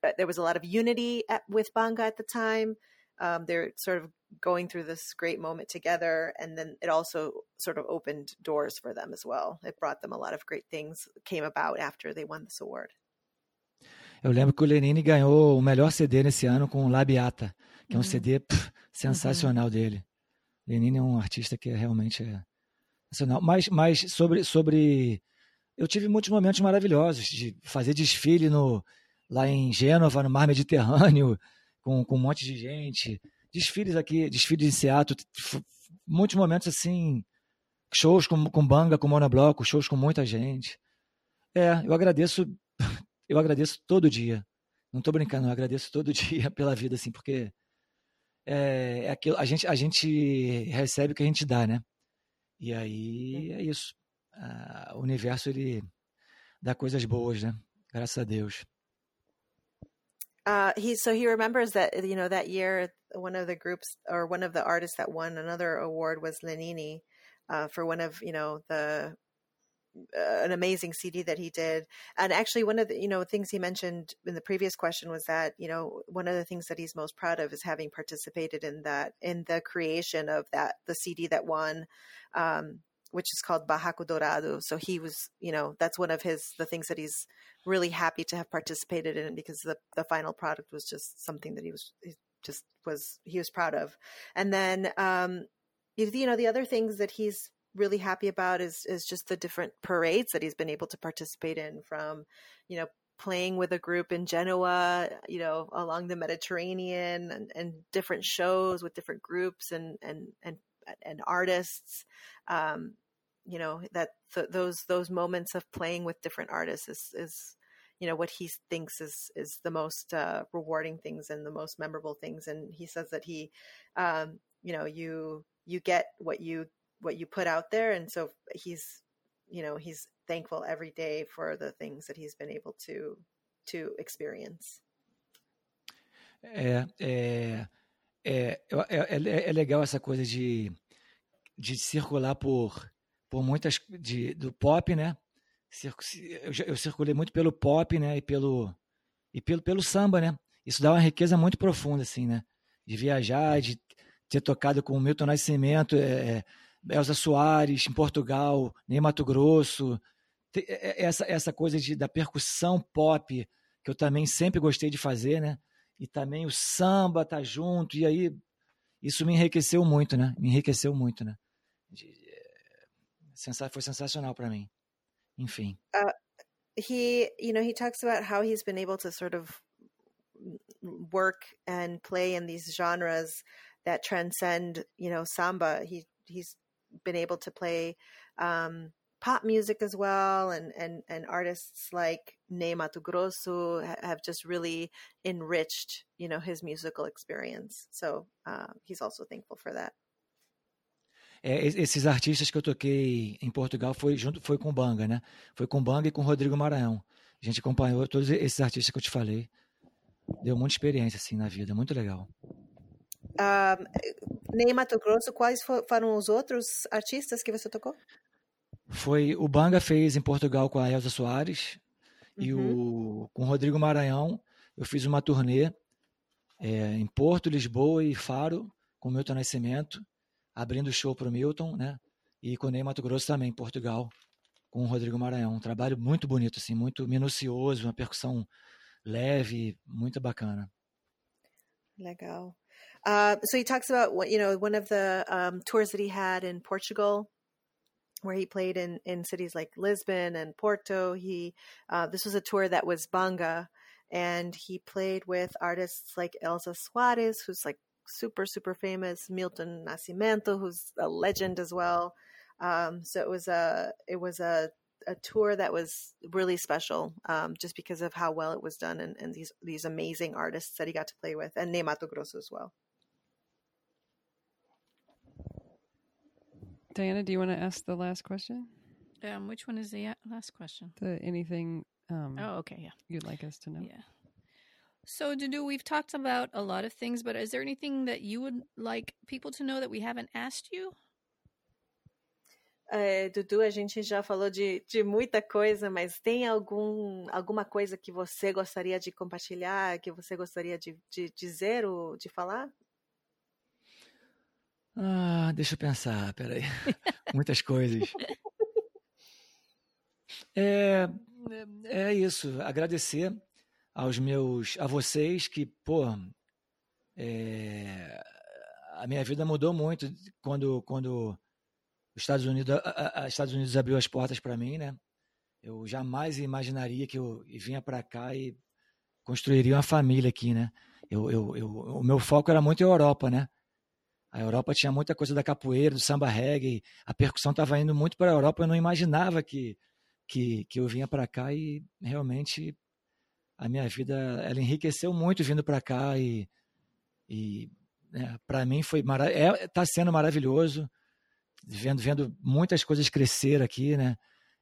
uh, there was a lot of unity at, with banga at the time um, they're sort of going through this great moment together and then it also sort of opened doors for them as well. It brought them a lot of great things came about after they won this award Eu lembro que o Lenine ganhou o melhor CD nesse ano com Labiata, que é um Uhum. CD pff, sensacional dele. Lenine é um artista que realmente é sensacional. Mas, mas sobre, sobre. Eu tive muitos momentos maravilhosos de fazer desfile no, lá em Gênova, no Mar Mediterrâneo, com, com um monte de gente. Desfiles aqui, desfiles em Seattle, muitos momentos assim, shows com, com banga, com monobloco, shows com muita gente. É, eu agradeço eu agradeço todo dia. Não estou brincando, eu agradeço todo dia pela vida, assim, porque é, é aquilo, a, gente, a gente recebe o que a gente dá, né? E aí é isso. Ah, o universo, ele dá coisas boas, né? Graças a Deus. Uh, he so he remembers that you know that year one of the groups or one of the artists that won another award was Lenini uh, for one of you know the an amazing CD that he did. And actually, one of the you know things he mentioned in the previous question was that you know one of the things that he's most proud of is having participated in that in the creation of that the CD that won. Um, which is called Bajaco Dorado. So he was, you know, that's one of his the things that he's really happy to have participated in because the the final product was just something that he was he just was he was proud of. And then um you, you know the other things that he's really happy about is is just the different parades that he's been able to participate in from you know playing with a group in Genoa, you know, along the Mediterranean and, and different shows with different groups and and and and artists. Um, you know that th- those those moments of playing with different artists is is you know what he thinks is is the most uh, rewarding things and the most memorable things. And he says that he, um, you know, you you get what you what you put out there, and so he's you know he's thankful every day for the things that he's been able to to experience. É, é, é, é, é legal essa coisa de, de circular por, por muitas. De, do pop, né? Eu, eu circulei muito pelo pop, né? E pelo, e pelo, pelo samba, né? Isso dá uma riqueza muito profunda, assim, né? De viajar, de ter tocado com o Milton Nascimento, é, Elza Soares, em Portugal, nem Mato Grosso. Essa, essa coisa de, da percussão pop, que eu também sempre gostei de fazer, né? E também o samba tá junto, e aí isso me enriqueceu muito, né? Me enriqueceu muito, né? É, foi sensacional para mim. Enfim. Uh, he, you know, he talks about how he's been able to sort of work and play in these genres that transcend, you know, samba. He he's been able to play um, pop music as well, and and and artists like Ney Matogrosso have just really enriched, you know, his musical experience. So uh, he's also thankful for that. É, esses artistas que eu toquei em Portugal foi junto foi com Banga, né? Foi com Banga e com Rodrigo Maranhão. A gente acompanhou todos esses artistas que eu te falei. Deu muita experiência assim na vida, muito legal. Um, Ney Mato Grosso, quais foram os outros artistas que você tocou? Foi o Banga fez em Portugal com a Elza Soares uhum. e o com o Rodrigo Maranhão. Eu fiz uma turnê é, em Porto, Lisboa e Faro com o Milton Nascimento, abrindo show para o Milton, né? E com o Ney Mato Grosso também, em Portugal, com o Rodrigo Maranhão. Um trabalho muito bonito, assim, muito minucioso, uma percussão leve, muito bacana. Legal. Uh, so he talks about what you know one of the um, tours that he had in Portugal, where he played in in cities like Lisbon and Porto. He uh, this was a tour that was banga, and he played with artists like Elza Soares, who's like super super famous, Milton Nascimento, who's a legend as well. Um, so it was a it was a a tour that was really special, um, just because of how well it was done and, and these these amazing artists that he got to play with, and Ney Matogrosso as well. Diana, do you want to ask the last question? Um, which one is the last question? The anything um, oh, okay, yeah. You'd like us to know? Yeah. So, Dudu, we've talked about a lot of things, but is there anything that you would like people to know that we haven't asked you? É, Dudu, a gente já falou de, de muita coisa, mas tem algum, alguma coisa que você gostaria de compartilhar, que você gostaria de, de dizer ou de falar? Ah, deixa eu pensar, peraí. Muitas coisas. É, é isso, agradecer aos meus, a vocês que, pô, é, a minha vida mudou muito quando, quando os Estados Unidos, a, a Estados Unidos abriu as portas para mim, né? Eu jamais imaginaria que eu vinha para cá e construiria uma família aqui, né? Eu, eu, eu, o meu foco era muito a Europa, né? A Europa tinha muita coisa da capoeira, do samba reggae, a percussão estava indo muito para a Europa, eu não imaginava que que, que eu vinha para cá e realmente a minha vida ela enriqueceu muito vindo para cá e, e né, para mim foi está é, tá sendo maravilhoso vendo vendo muitas coisas crescer aqui né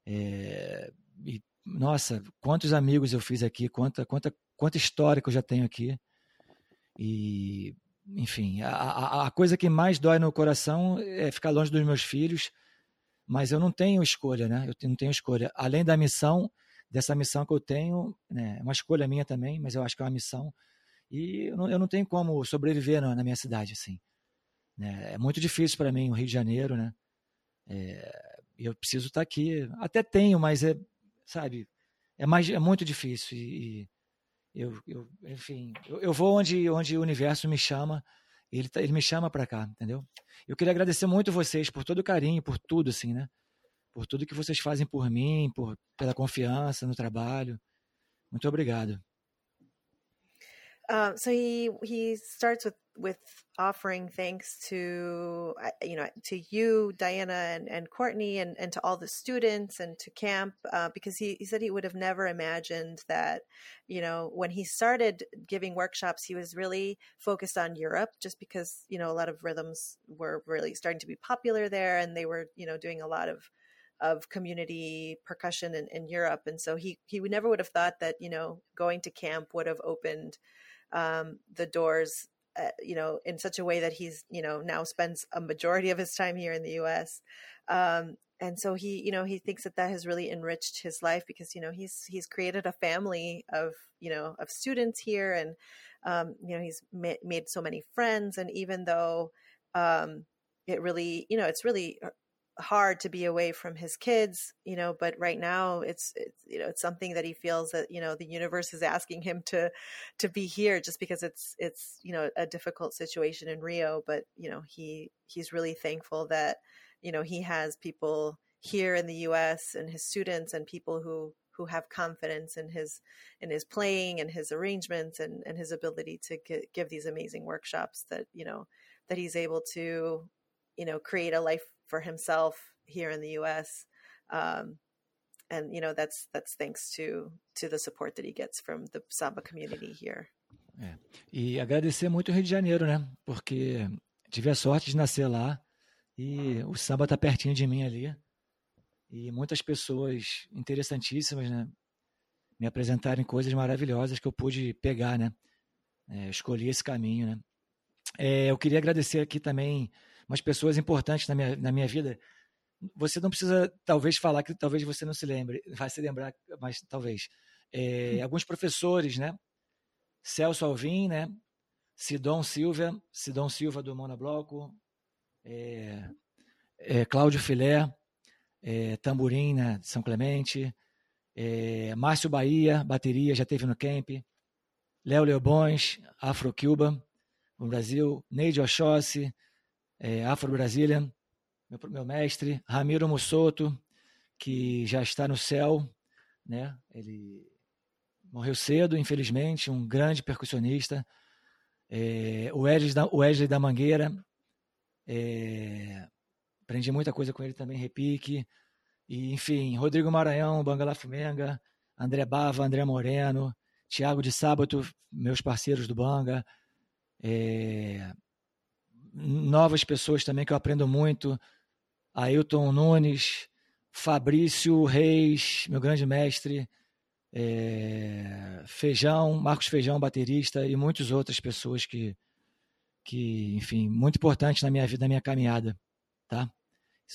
é, e, nossa quantos amigos eu fiz aqui quanta quanta quanta história que eu já tenho aqui e enfim a, a, coisa que mais dói no coração é ficar longe dos meus filhos mas eu não tenho escolha, né? Eu não tenho escolha. Além da missão, dessa missão que eu tenho, né? É uma escolha minha também, mas eu acho que é uma missão. E eu não, eu não tenho como sobreviver na, na minha cidade, assim. Né? É muito difícil para mim o Rio de Janeiro, né? É, eu preciso estar tá aqui. Até tenho, mas é, sabe, é mais, é muito difícil. E eu, eu, enfim, eu, eu vou onde, onde o universo me chama ele, tá, ele me chama para cá, entendeu? Eu queria agradecer muito vocês por todo o carinho, por tudo, assim, né? Por tudo que vocês fazem por mim, por, pela confiança no trabalho. Muito obrigado. Uh, so he he starts with with offering thanks to uh, you know to you diana and, and courtney and, and to all the students and to camp uh, because he, he said he would have never imagined that you know when he started giving workshops he was really focused on europe just because you know a lot of rhythms were really starting to be popular there and they were you know doing a lot of of community percussion in, in europe. And so he he never would have thought that you know going to camp would have opened um, the doors, uh, you know, in such a way that he's, you know, now spends a majority of his time here in the U.S. Um, and so he, you know, he thinks that that has really enriched his life because, you know, he's he's created a family of, you know, of students here, and um, you know, he's ma- made so many friends, and even though um, it really, you know, it's really uh, hard to be away from his kids you know but right now it's, it's you know it's something that he feels that you know the universe is asking him to to be here just because it's it's you know a difficult situation in rio but you know he he's really thankful that you know he has people here in the us and his students and people who who have confidence in his in his playing and his arrangements and and his ability to get, give these amazing workshops that you know that he's able to you know create a life for himself here in the U.S. Um, and you know that's that's thanks to to the support that he gets from the samba community here. É. E agradecer muito o Rio de Janeiro, né? Porque tive a sorte de nascer lá e o samba tá pertinho de mim ali. E muitas pessoas interessantíssimas, né? Me apresentarem coisas maravilhosas que eu pude pegar, né? É, escolhi esse caminho, né? É, eu queria agradecer aqui também umas pessoas importantes na minha, na minha vida. Você não precisa, talvez, falar que talvez você não se lembre, vai se lembrar, mas talvez. É, hum. alguns professores, né? Celso Alvim, né? Sidon Silva, Sidon Silva do Monobloco, é, é, Cláudio Filé, é, tamborim né, de São Clemente, é, Márcio Bahia, bateria, já teve no camp, Léo Leobões, Afro Cuba, no Brasil, Neide Oxóssi, é, Afro Brazilian, meu, meu mestre, Ramiro Mussoto, que já está no céu, né? Ele morreu cedo, infelizmente, um grande percussionista. É, o, Wesley da, o Wesley da Mangueira, é, aprendi muita coisa com ele também, repique. E, enfim, Rodrigo Maranhão, Bangala Fumenga, André Bava, André Moreno, Tiago de Sábato, meus parceiros do Banga. É, novas pessoas também que eu aprendo muito. Ailton Nunes, Fabrício Reis, meu grande mestre, é, Feijão, Marcos Feijão, baterista, e muitas outras pessoas que, que enfim, muito importantes na minha vida, na minha caminhada, tá?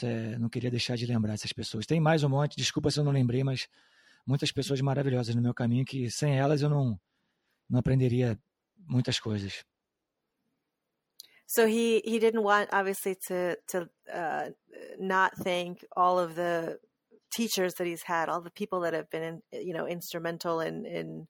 É, não queria deixar de lembrar essas pessoas. Tem mais um monte, desculpa se eu não lembrei, mas muitas pessoas maravilhosas no meu caminho que sem elas eu não, não aprenderia muitas coisas. So he he didn't want obviously to to uh, not thank all of the teachers that he's had, all the people that have been in, you know instrumental in in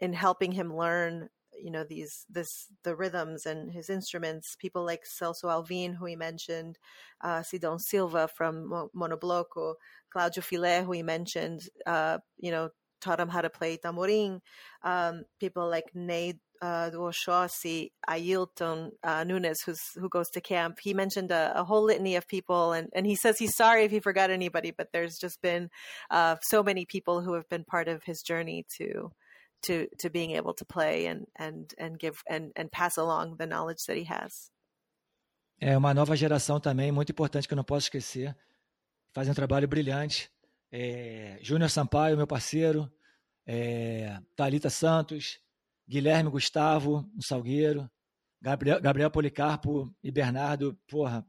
in helping him learn you know these this the rhythms and his instruments. People like celso alvim who he mentioned uh, sidon silva from monobloco claudio filé who he mentioned uh, you know taught him how to play tamborim um, people like ney uh, Oshossi, Ailton uh, Nunes, who's who goes to camp. He mentioned a, a, whole litany of people, and, and he says he's sorry if he forgot anybody, but there's just been uh, so many people who have been part of his journey to to to being able to play and and and give and and pass along the knowledge that he has. É uma nova geração também muito importante que eu não posso esquecer. Fazem um trabalho brilhante. É, Júnior Sampaio, meu parceiro, é, Talita Santos, Guilherme Gustavo, no Salgueiro, Gabriel, Gabriel Policarpo e Bernardo, porra,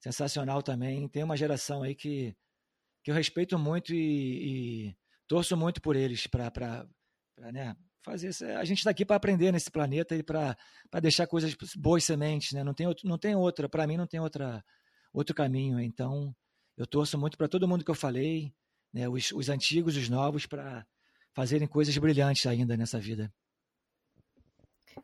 sensacional também. Tem uma geração aí que, que eu respeito muito e, e torço muito por eles para né, fazer isso. A gente está aqui para aprender nesse planeta e para deixar coisas boas sementes, né? Não tem, não tem outra, para mim não tem outra, outro caminho. Então, eu torço muito para todo mundo que eu falei, né, os, os antigos, os novos, para fazerem coisas brilhantes ainda nessa vida.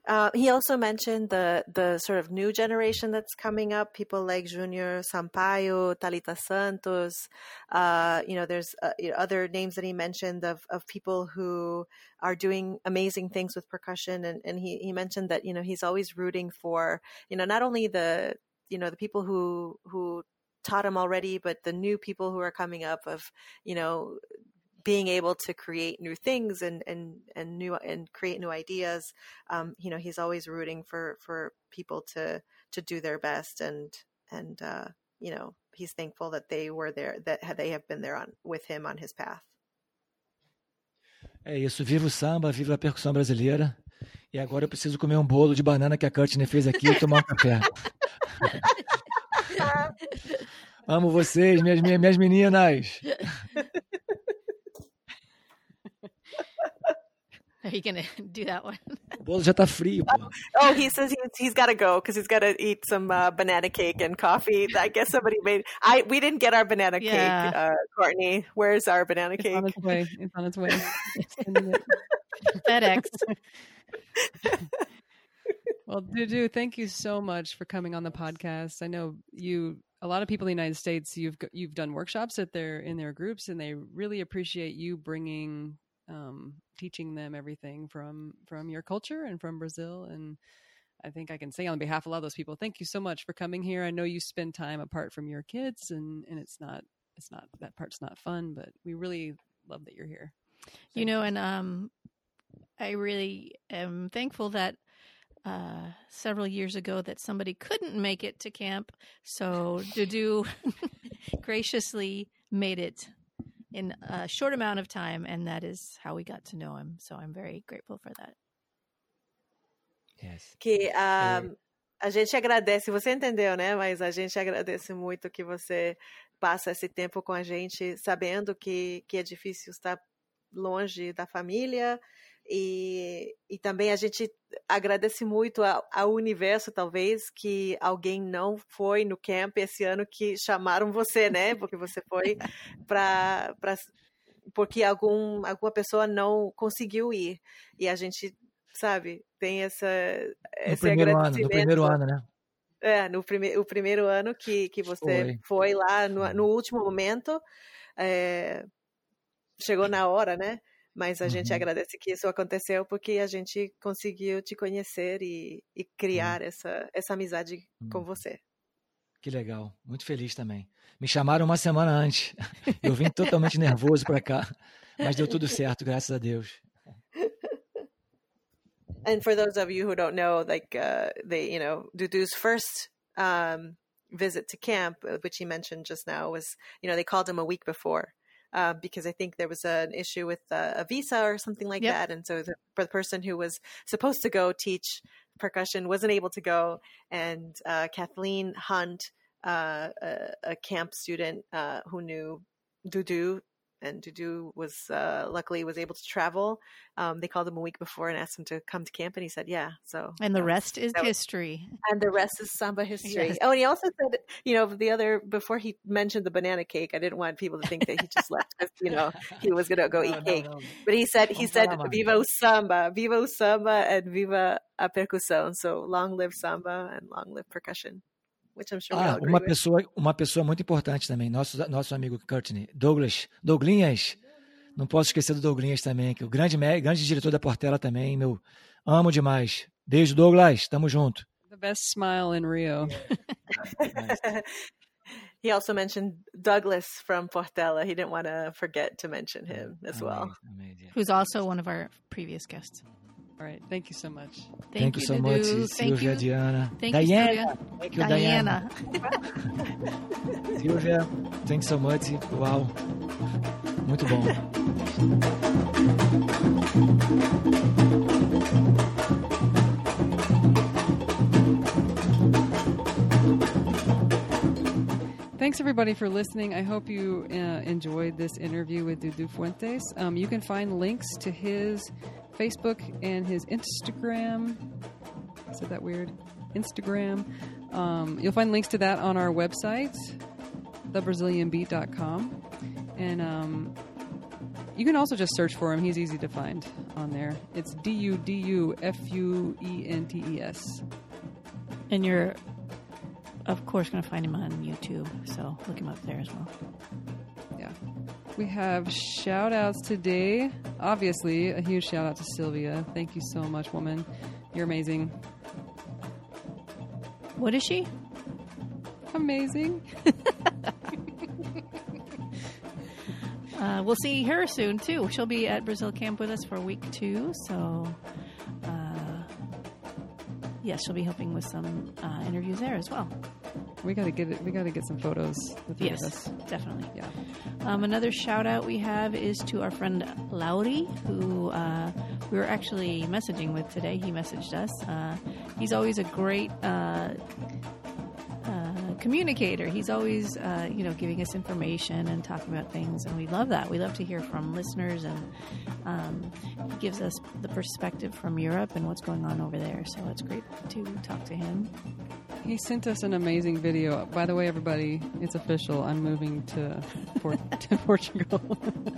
Uh, he also mentioned the the sort of new generation that's coming up. People like Junior Sampaio, Talita Santos. Uh, you know, there's uh, other names that he mentioned of of people who are doing amazing things with percussion. And and he he mentioned that you know he's always rooting for you know not only the you know the people who who taught him already, but the new people who are coming up of you know being able to create new things and and and new and create new ideas um, you know he's always rooting for for people to to do their best and and uh, you know he's thankful that they were there that they have been there on with him on his path É isso, viva o samba, viva a percussão brasileira. E agora eu preciso comer um bolo de banana que a Courtney fez aqui e tomar um café. Amo vocês, minhas, minhas meninas. Are you gonna do that one? O bolo já tá frio, pô. Oh, he says he's, he's got to go because he's got to eat some uh, banana cake and coffee. I guess somebody made. I we didn't get our banana yeah. cake, uh, Courtney. Where's our banana it's cake? On its way. It's on its way. FedEx. well, Dudu, thank you so much for coming on the podcast. I know you a lot of people in the United States you've you've done workshops at their in their groups and they really appreciate you bringing um, teaching them everything from from your culture and from Brazil. And I think I can say on behalf of a lot of those people, thank you so much for coming here. I know you spend time apart from your kids, and and it's not it's not that part's not fun, but we really love that you're here. you know, and um, I really am thankful that uh, several years ago that somebody couldn't make it to camp. So Dudu graciously made it in a short amount of time, and that is how we got to know him. So I'm very grateful for that. Yes. Que um, a gente agradece, você entendeu, né? Mas a gente agradece muito que você passa esse tempo com a gente, sabendo que, que é difícil estar longe da família, e, e também a gente agradece muito ao, universo, talvez, que alguém não foi no camp esse ano que chamaram você, né? Porque você foi para. Porque algum, alguma pessoa não conseguiu ir. E a gente, sabe, tem essa. No primeiro ano, no primeiro ano, né? É, no prime o primeiro ano que, que você foi, foi lá no, no último momento. É, chegou na hora, né? Mas a uhum. gente agradece que isso aconteceu porque a gente conseguiu te conhecer e, e criar uhum. essa, essa amizade uhum. com você. Que legal, muito feliz também. Me chamaram uma semana antes. Eu vim totalmente nervoso para cá, mas deu tudo certo, graças a Deus. And for those of you who don't know, like uh, they, you know, Dudu's first um, visit to camp, uh, which he mentioned just now, was you know they called him a week before. Uh, because I think there was an issue with uh, a visa or something like Yep. that, and so the, for the person who was supposed to go teach percussion wasn't able to go, and uh, Kathleen Hunt, uh, a, a camp student uh, who knew Dudu, and Dudu was uh, luckily was able to travel. Um, they called him a week before and asked him to come to camp, and he said, "Yeah." So And the rest is was- history. and the rest is samba history. Yes. Oh, and he also said, you know, the other before he mentioned the banana cake, I didn't want people to think that he just left because you know he was gonna go No, eat no, cake. no. But he said he said "Viva samba, viva samba, and viva a percussão." So long live samba and long live percussion, which I'm sure Ah, agree uma with. pessoa, uma pessoa muito importante também, nosso, nosso amigo Courtney, Douglas, Douglinhas, não posso esquecer do Douglinhas também, que é o grande, mé- grande diretor da Portela também, meu, amo demais. Beijo, Douglas, tamo junto. The best smile in Rio. he also mentioned Douglas from Portela. He didn't want to forget to mention him as well. Amazing, amazing. Who's also one of our previous guests. All right. Thank you so much. Thank, Thank you you, so Dudu. much, Thank Silvia, you, Diana. Thank you, Diana. Sylvia. Thank you, Diana. Diana. Silvia, thank you so much. Wow. Muito bom. Thanks everybody for listening. I hope you uh, enjoyed this interview with Dudu Fuentes. Um, you can find links to his Facebook and his Instagram. Said that weird? Instagram. Um, you'll find links to that on our website, thebrazilianbeat.com. And um, you can also just search for him. He's easy to find on there. It's D U D U F U E N T E S. And you're, of course, going to find him on YouTube. So look him up there as well. Yeah. We have shout outs today. Obviously, a huge shout out to Sylvia. Thank you so much, woman. You're amazing. What is she? Amazing. Uh, we'll see her soon too. She'll be at Brazil Camp with us for week two. So, uh, yes, she'll be helping with some uh, interviews there as well. We gotta get it. We gotta get some photos. Three Yes, of us. definitely. Yeah. Um, another shout out we have is to our friend Laurie, who uh, we were actually messaging with today. He messaged us. Uh, he's always a great uh, uh, communicator. He's always, uh, you know, giving us information and talking about things, and we love that. We love to hear from listeners, and um, he gives us the perspective from Europe and what's going on over there. So it's great to talk to him. He sent us an amazing video. By the way, everybody, it's official. I'm moving to, to Portugal.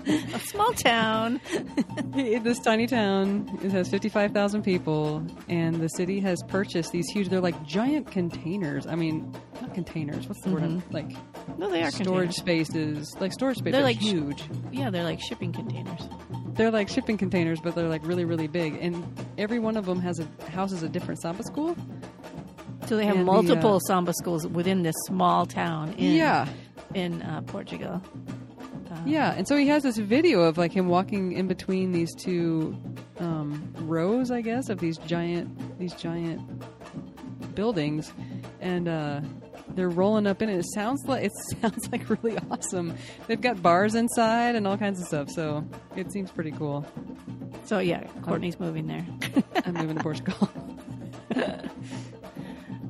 A small town. this tiny town it has 55,000 people, and the city has purchased these huge. They're like giant containers. I mean, not containers. What's the word? I'm- Like No, they are storage containers. spaces. Like storage spaces. They're like huge. Yeah, they're like shipping containers. They're like shipping containers, but they're like really, really big. And every one of them has a houses a different samba school. So they have And the, multiple uh, samba schools within this small town in yeah, in uh, Portugal. Uh, yeah. And so he has this video of like him walking in between these two um, rows, I guess, of these giant these giant buildings, and uh, they're rolling up in it. It sounds like it sounds like really awesome. They've got bars inside and all kinds of stuff. So it seems pretty cool. So yeah, Courtney's moving there. I'm moving to Portugal.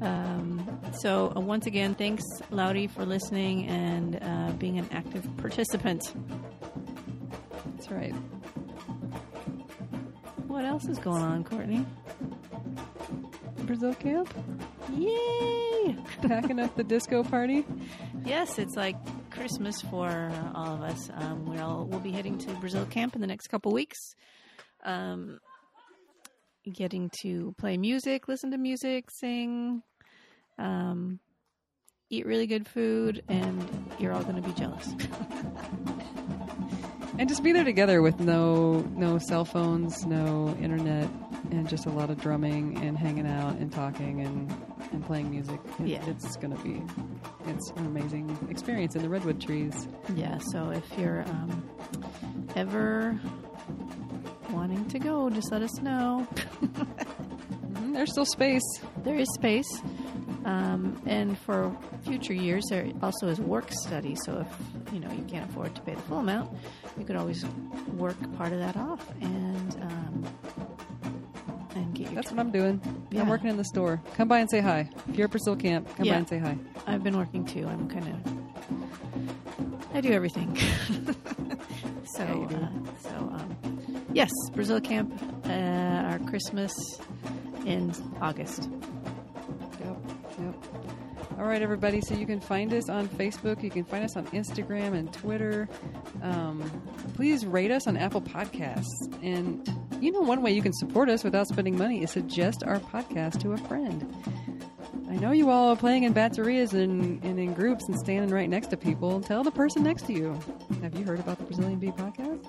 Um, so uh, once again, thanks, Laurie, for listening and uh, being an active participant. That's right. What else is going on, Courtney? Brazil camp, Yay! packing up the disco party. Yes, it's like Christmas for all of us. Um, we'll we'll be heading to Brazil camp in the next couple weeks. Um, getting to play music, listen to music, sing, um, eat really good food, and you're all going to be jealous. and just be there together with no no cell phones, no internet, and just a lot of drumming and hanging out and talking and and playing music. It- Yeah. it's gonna be it's an amazing experience in the redwood trees. Yeah, so if you're um, ever wanting to go, just let us know. Mhm, There's still space. There is space. Um, and for future years, there also is work study. So if you know you can't afford to pay the full amount, you could always work part of that off and um, and get your. That's what I'm doing. Yeah. I'm working in the store. Come by and say hi. If you're at Brazil Camp, come Yeah. by and say hi. I've been working too. I'm kind of. I do everything. so, Yeah, do. uh, so um, yes, Brazil camp. Uh, our Christmas ends August. Yep. Yep. All right, everybody. So you can find us on Facebook. You can find us on Instagram and Twitter. Um, please rate us on Apple Podcasts. And you know, one way you can support us without spending money is suggest our podcast to a friend. I know you all are playing in baterias and, and in groups and standing right next to people. Tell the person next to you. Have you heard about the Brazilian Beat podcast?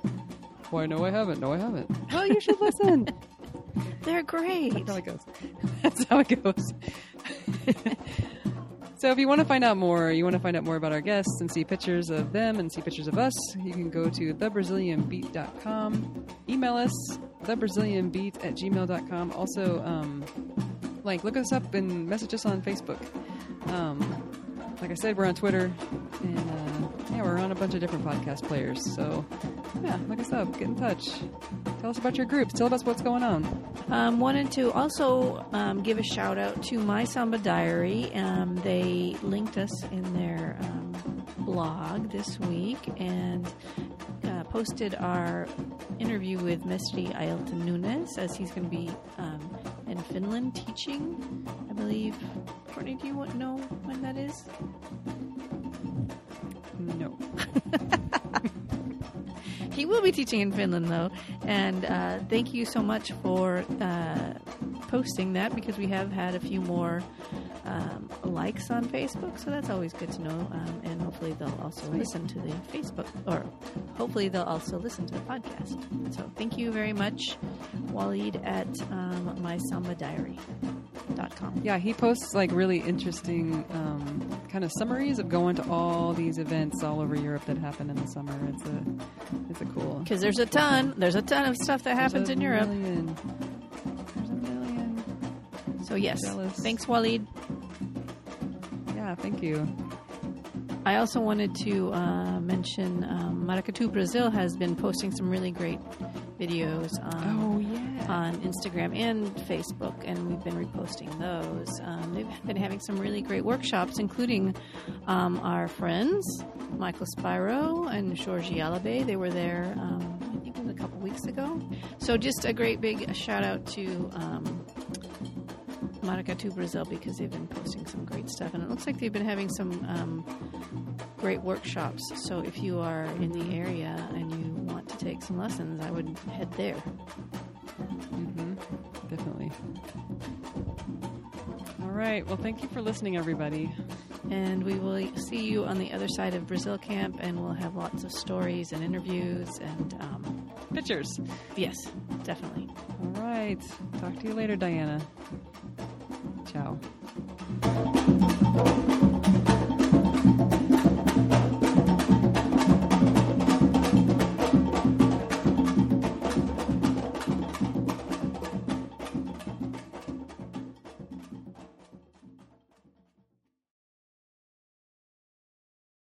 Why, no, I haven't. No, I haven't. Well, you should listen. They're great. That's how it goes. That's how it goes. so if you want to find out more, you want to find out more about our guests and see pictures of them and see pictures of us, you can go to thebrazilianbeat.com. Email us, thebrazilianbeat at gmail.com. Also, um, like, look us up and message us on Facebook. Um, like I said, we're on Twitter. And uh, yeah, we're on a bunch of different podcast players. So yeah, look us up. Get in touch. Tell us about your groups. Tell us what's going on. Um, wanted to also um, give a shout out to My Samba Diary. Um, they linked us in their um, blog this week and uh, posted our interview with Mestre Ailton Nunes as he's going to be um, in Finland teaching. I believe. Courtney, do you know when that is? No. He will be teaching in Finland, though. And uh, thank you so much for uh, posting that because we have had a few more um, likes on Facebook. So that's always good to know. Um, and hopefully they'll also listen to the Facebook, or hopefully they'll also listen to the podcast. So thank you very much, Waleed at um, mysambadiary.com. Yeah, he posts like really interesting um, kind of summaries of going to all these events all over Europe that happen in the summer. It's a it's a cool. Because there's a ton, there's a ton of stuff that happens in Europe. million. There's a million. So yes, Jealous. thanks, Waleed. Yeah, thank you. I also wanted to uh, mention um, Maracatu Brazil has been posting some really great videos um, Oh yeah. on Instagram and Facebook, and we've been reposting those. Um, they've been having some really great workshops, including um, our friends Michael Spiro and Georgie Alabe. They were there, um, I think it was a couple weeks ago. So just a great big shout out to. Um, Maracatu Brazil because they've been posting some great stuff, and it looks like they've been having some um, great workshops. So if you are in the area and you want to take some lessons, I would head there. hmm Definitely. All right. Well, thank you for listening, everybody. And we will see you on the other side of Brazil Camp, and we'll have lots of stories and interviews and um, pictures. Yes, definitely. All right. Talk to you later, Diana. Ciao.